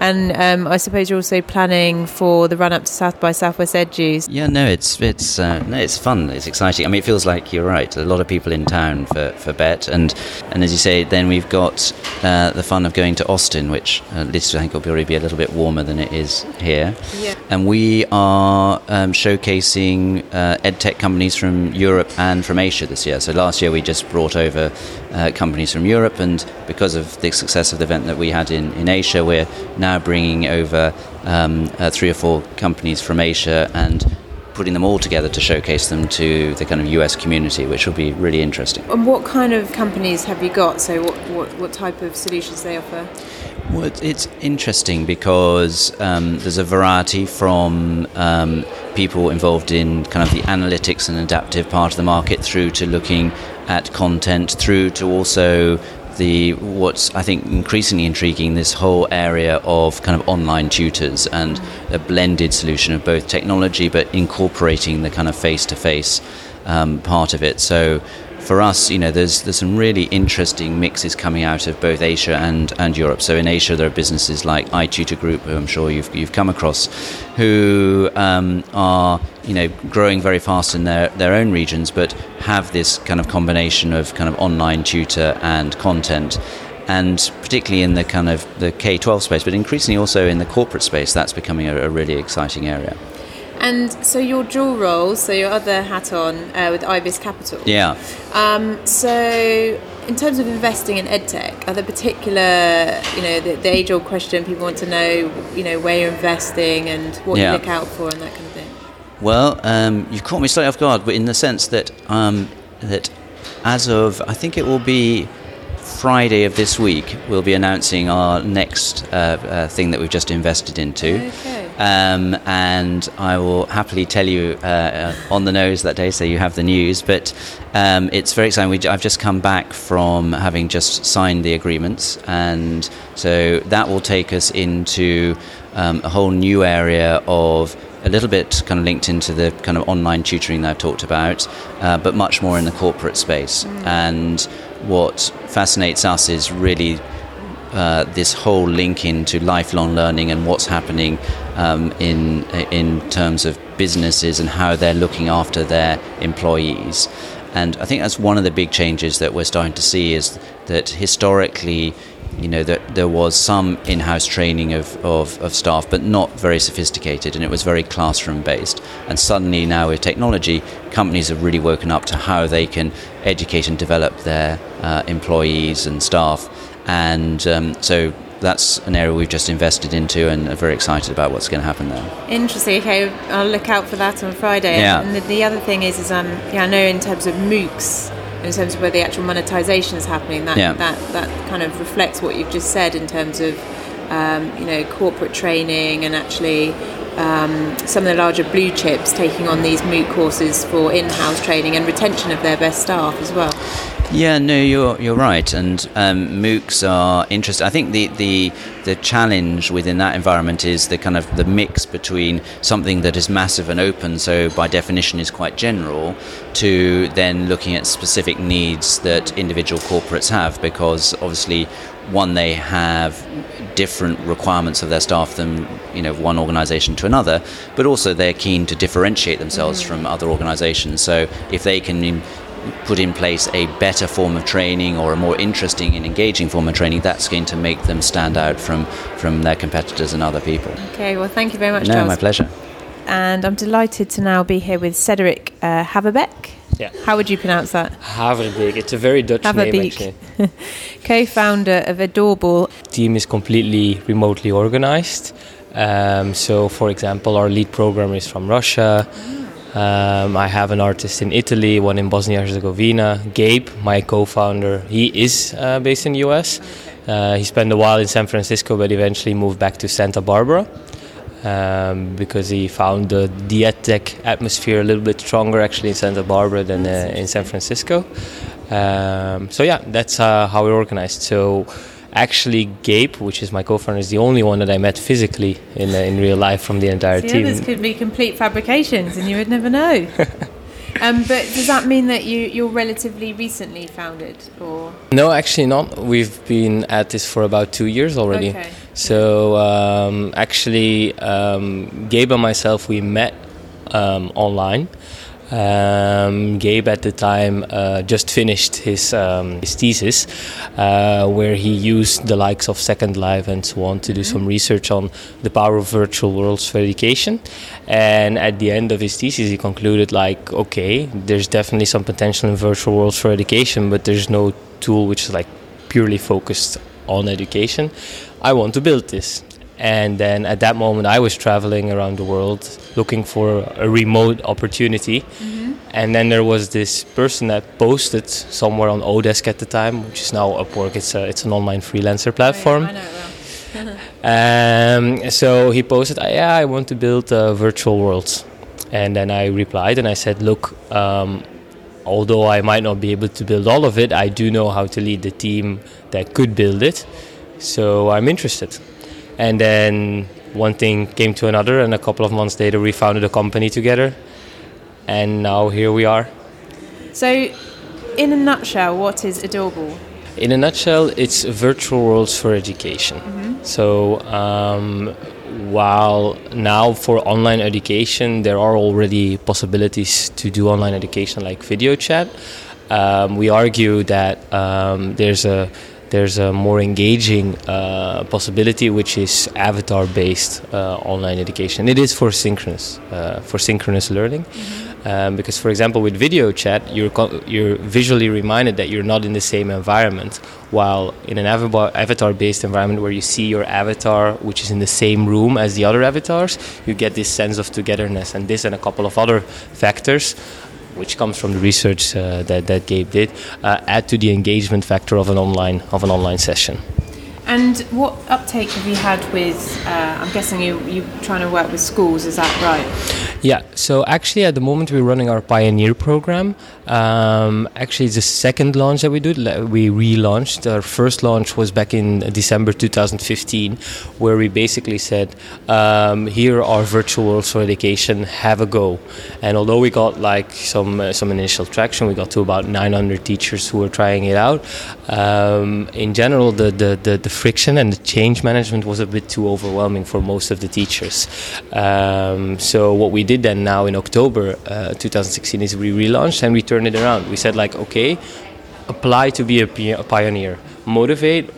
And um, I suppose you're also planning for the run up to South by Southwest Edu's. Yeah, no, it's it's uh, no, it's fun. It's exciting. I mean, it feels like you're right. A lot of people in town for, for BETT, and and as you say, then we've got uh, the fun of going to Austin, which at least I think will probably be a little bit warmer than it is here. Yeah. And we are um, showcasing uh, edtech companies from Europe and from Asia this year. So last year we just brought over uh, companies from Europe, and because of the success of the event that we had in, in Asia, we're now bringing over um, uh, three or four companies from Asia and putting them all together to showcase them to the kind of US community, which will be really interesting. And what kind of companies have you got? So what, what, what type of solutions they offer? Well, it- it's interesting because um, there's a variety from um, people involved in kind of the analytics and adaptive part of the market through to looking at content through to also the what's I think increasingly intriguing this whole area of kind of online tutors and a blended solution of both technology but incorporating the kind of face to face part of it. So for us, you know, there's there's some really interesting mixes coming out of both Asia and, and Europe. So in Asia, there are businesses like iTutor Group, who I'm sure you've you've come across, who um, are you know growing very fast in their, their own regions, but have this kind of combination of kind of online tutor and content and particularly in the kind of the K-12 space, but increasingly also in the corporate space, that's becoming a, a really exciting area. And so your dual role, so your other hat on uh, with IBIS Capital. Yeah. Um, so in terms of investing in edtech, are there particular, you know, the, the age-old question people want to know, you know, where you're investing and what Yeah. you look out for and that kind of thing? Well, um, you've caught me slightly off guard, but in the sense that um, that as of I think it will be Friday of this week, we'll be announcing our next uh, uh, thing that we've just invested into. Okay. Um, and I will happily tell you uh, uh, on the nose that day, so you have the news. But um, it's very exciting. We, I've just come back from having just signed the agreements, and so that will take us into um, a whole new area of a little bit kind of linked into the kind of online tutoring that I've talked about, uh, but much more in the corporate space. And what fascinates us is really uh, this whole link into lifelong learning and what's happening um, in in terms of businesses and how they're looking after their employees. And I think that's one of the big changes that we're starting to see is that historically, you know, that there was some in-house training of, of, of staff, but not very sophisticated, and it was very classroom-based. And suddenly now with technology, companies have really woken up to how they can educate and develop their uh, employees and staff. And um, so that's an area we've just invested into and are very excited about what's going to happen there. Interesting. Okay, I'll look out for that on Friday. Yeah. And the, the other thing is, is um, yeah, I know in terms of MOOCs, in terms of where the actual monetization is happening, that Yeah. that that kind of reflects what you've just said in terms of, um, you know, corporate training and actually. Um, some of the larger blue chips taking on these MOOC courses for in-house training and retention of their best staff as well. Yeah, no, you're you're right, and um, MOOCs are interesting. I think the, the the challenge within that environment is the kind of the mix between something that is massive and open, so by definition is quite general, to then looking at specific needs that individual corporates have, because obviously, one they have different requirements of their staff than you know one organisation to another, but also they're keen to differentiate themselves from other organisations. So if they can put in place a better form of training or a more interesting and engaging form of training, that's going to make them stand out from, from their competitors and other people. Okay, well, thank you very much, No, Charles. my pleasure. And I'm delighted to now be here with Cedric uh, Haverbeck. Yeah. How would you pronounce that? Haverbeek. It's a very Dutch name Haverbeek. actually. Co-founder of Edorble. Team is completely remotely organized. Um, so, for example, our lead programmer is from Russia. Um, I have an artist in Italy, one in Bosnia Herzegovina. Gabe, my co-founder, he is uh, based in the US. Uh, he spent a while in San Francisco, but eventually moved back to Santa Barbara. Um, because he found the, the atmosphere a little bit stronger actually in Santa Barbara than uh, in San Francisco. Um, so yeah, that's uh, how we're organized. So actually, Gabe, which is my co-founder, is the only one that I met physically in uh, in real life from the entire team. The team. others could be complete fabrications, and you would never know. um, but does that mean that you you're relatively recently founded, or No, actually not. We've been at this for about two years already. Okay. So um, actually, um, Gabe and myself we met um, online. Um, Gabe at the time uh, just finished his um, his thesis, uh, where he used the likes of Second Life and so on to do some research on the power of virtual worlds for education. And at the end of his thesis, he concluded like, okay, there's definitely some potential in virtual worlds for education, but there's no tool which is like purely focused on education. I want to build this. And then at that moment, I was traveling around the world looking for a remote opportunity. And then there was this person that posted somewhere on Odesk at the time, which is now Upwork. It's a, it's an online freelancer platform. I know well. Um, so he posted, "Ah, "Yeah, I want to build uh, virtual worlds," and then I replied and I said, "Look, um, although I might not be able to build all of it, I do know how to lead the team that could build it, so I'm interested." And then one thing came to another, and a couple of months later, we founded a company together, and now here we are. So, in a nutshell, what is Edorble? In a nutshell, it's virtual worlds for education. Mm-hmm. So, um, while now for online education, there are already possibilities to do online education like video chat, um, we argue that um, there's a there's a more engaging uh, possibility, which is avatar-based uh, online education. It is for synchronous, uh, for synchronous learning. Mm-hmm. Um, because, for example, with video chat, you're co- you're visually reminded that you're not in the same environment. While in an avatar-based environment where you see your avatar, which is in the same room as the other avatars, you get this sense of togetherness. And this and a couple of other factors which comes from the research uh, that, that Gabe did, uh, add to the engagement factor of an online of an online session. And what uptake have you had with? Uh, I'm guessing you you trying to work with schools. Is that right? Yeah. So actually, at the moment, we're running our Pioneer program. Um, actually, the second launch that we do. We relaunched. Our first launch was back in December 2015, where we basically said, um, "Here are virtual for education. Have a go." And although we got like some uh, some initial traction, we got to about 900 teachers who were trying it out. Um, in general, the, the the the friction and the change management was a bit too overwhelming for most of the teachers. Um, so what we did then now in October uh, 2016 is we relaunched and we turned it around. We said like, okay, apply to be a, pioneer, motivate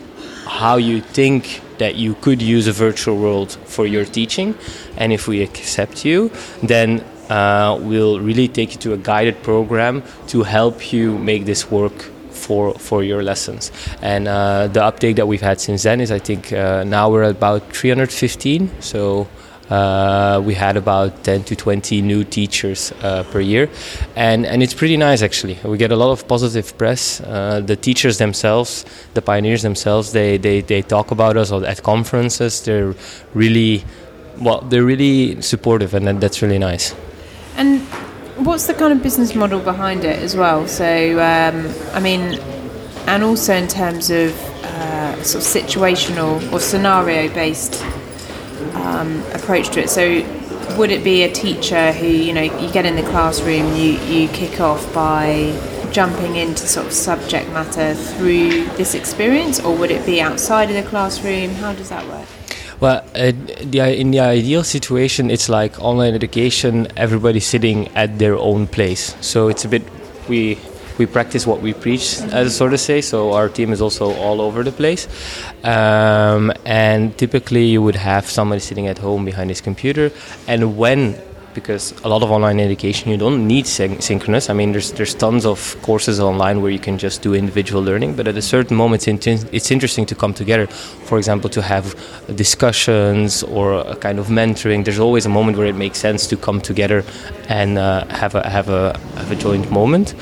how you think that you could use a virtual world for your teaching, and if we accept you, then uh, we'll really take you to a guided program to help you make this work for for your lessons. And uh, the update that we've had since then is I think uh, now we're about 315. So. Uh, we had about 10 to 20 new teachers uh, per year, and and it's pretty nice actually. We get a lot of positive press. Uh, the teachers themselves, the pioneers themselves, they, they, they talk about us at conferences. They're really, well, they're really supportive, and that's really nice. And what's the kind of business model behind it as well? So, um, I mean, and also in terms of uh, sort of situational or scenario based um, approach to it. So, would it be a teacher who, you know, you get in the classroom, you, you kick off by jumping into sort of subject matter through this experience, or would it be outside of the classroom? How does that work? Well, uh, the, in the ideal situation, it's like online education. Everybody sitting at their own place. So it's a bit we we practice what we preach, as a sort of say. So our team is also all over the place. Um, and typically, you would have somebody sitting at home behind his computer, and when because a lot of online education you don't need syn- synchronous. I mean, there's there's tons of courses online where you can just do individual learning, but at a certain moment, it's, in- it's interesting to come together. For example, to have discussions or a kind of mentoring. There's always a moment where it makes sense to come together and uh, have a have a have a joint moment.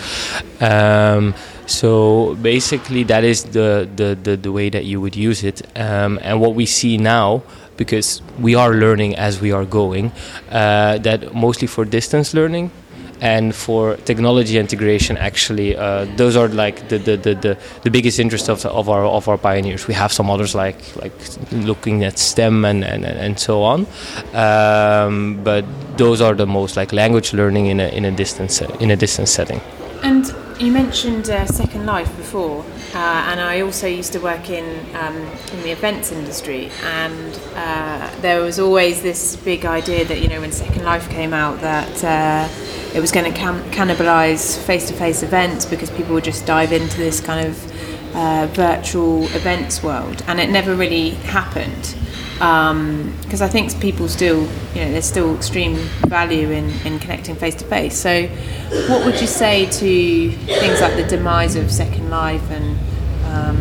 Um, so basically, that is the, the, the, the, way that you would use it. Um, and what we see now because we are learning as we are going. Uh, that mostly for distance learning and for technology integration actually uh, those are like the, the, the, the, the biggest interest of, of our of our pioneers we have some others like like looking at STEM and, and, and so on um, but those are the most like language learning in a, in a distance in a distance setting and you mentioned uh, Second Life before, uh, and I also used to work in um, in the events industry, and uh, there was always this big idea that you know when Second Life came out that uh, it was going to cannibalise face-to-face events because people would just dive into this kind of uh, virtual events world, and it never really happened because um, I think people still, you know, there's still extreme value in, in connecting face to face. So, what would you say to things like the demise of Second Life and, um,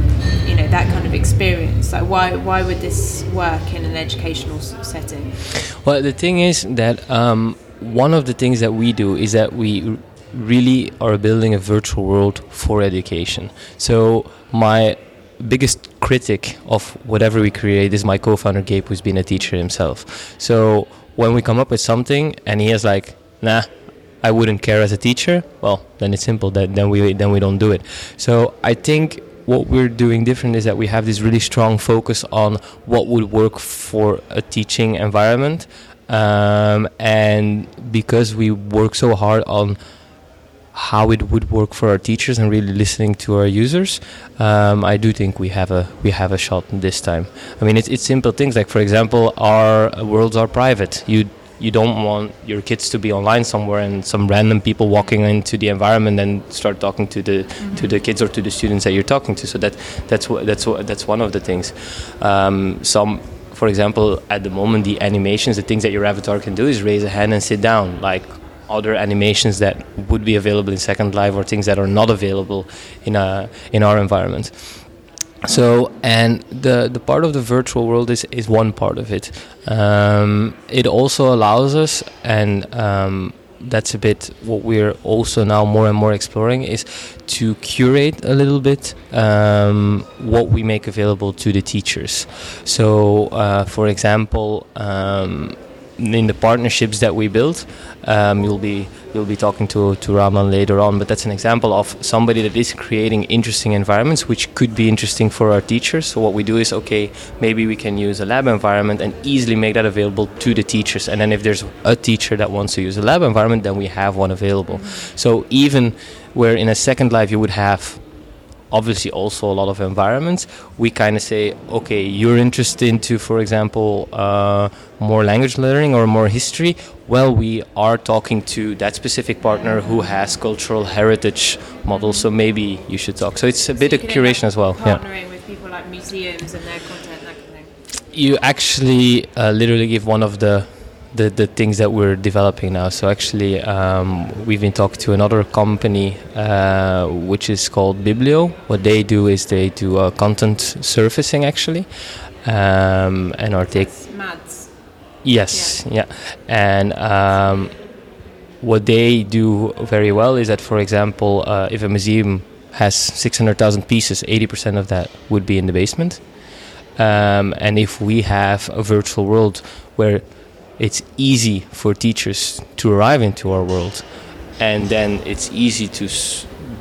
you know, that kind of experience? Like, why why would this work in an educational setting? Well, the thing is that um, one of the things that we do is that we really are building a virtual world for education. So my biggest critic of whatever we create is my co-founder Gabe, who's been a teacher himself. So when we come up with something and he is like, "Nah, I wouldn't care as a teacher," well, then it's simple. That then we then we don't do it. So I think what we're doing different is that we have this really strong focus on what would work for a teaching environment, um, and because we work so hard on how it would work for our teachers and really listening to our users, um, I do think we have a we have a shot this time. I mean, it's it's simple things like, for example, our worlds are private. You you don't want your kids to be online somewhere and some random people walking into the environment and start talking to the mm-hmm. to the kids or to the students that you're talking to. So that that's what that's what that's one of the things. Um, some for example, at the moment, the animations, the things that your avatar can do is raise a hand and sit down, like other animations that would be available in Second Life or things that are not available in a in our environment. So, and the the part of the virtual world is is one part of it. Um, it also allows us and um, that's a bit what we're also now more and more exploring is to curate a little bit um, what we make available to the teachers. So, uh, for example, um, in the partnerships that we build, um, you'll be you'll be talking to to Raman later on. But that's an example of somebody that is creating interesting environments, which could be interesting for our teachers. So what we do is okay, maybe we can use a lab environment and easily make that available to the teachers. And then if there's a teacher that wants to use a lab environment, then we have one available. So even where in a second life you would have obviously also a lot of environments. We kind of say okay you're interested into for example uh, more language learning or more history. Well we are talking to that specific partner who has cultural heritage models so maybe you should talk. So it's a so bit of curation as well partnering yeah. with people like museums and their content that kind of thing. You actually uh, literally give one of the the, the things that we're developing now. So actually, um, we've been talking to another company uh, which is called Biblio. What they do is they do uh, content surfacing actually, um, and are take. Mads. Yes, yeah, yeah. and. Um, what they do very well is that, for example, uh, if a museum has 600,000 pieces, 80% of that would be in the basement. Um, and if we have a virtual world where it's easy for teachers to arrive into our world and then it's easy to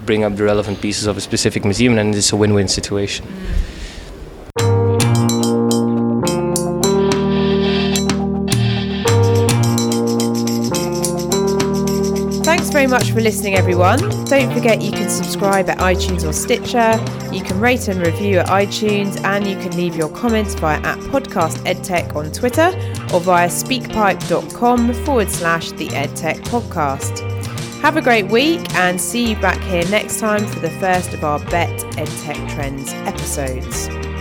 bring up the relevant pieces of a specific museum and it's a win-win situation. Very much for listening, everyone. Don't forget you can subscribe at iTunes or Stitcher, you can rate and review at iTunes, and you can leave your comments via at Podcast EdTech on Twitter or via speakpipe.com forward slash the EdTech podcast. Have a great week and see you back here next time for the first of our BETT EdTech Trends episodes.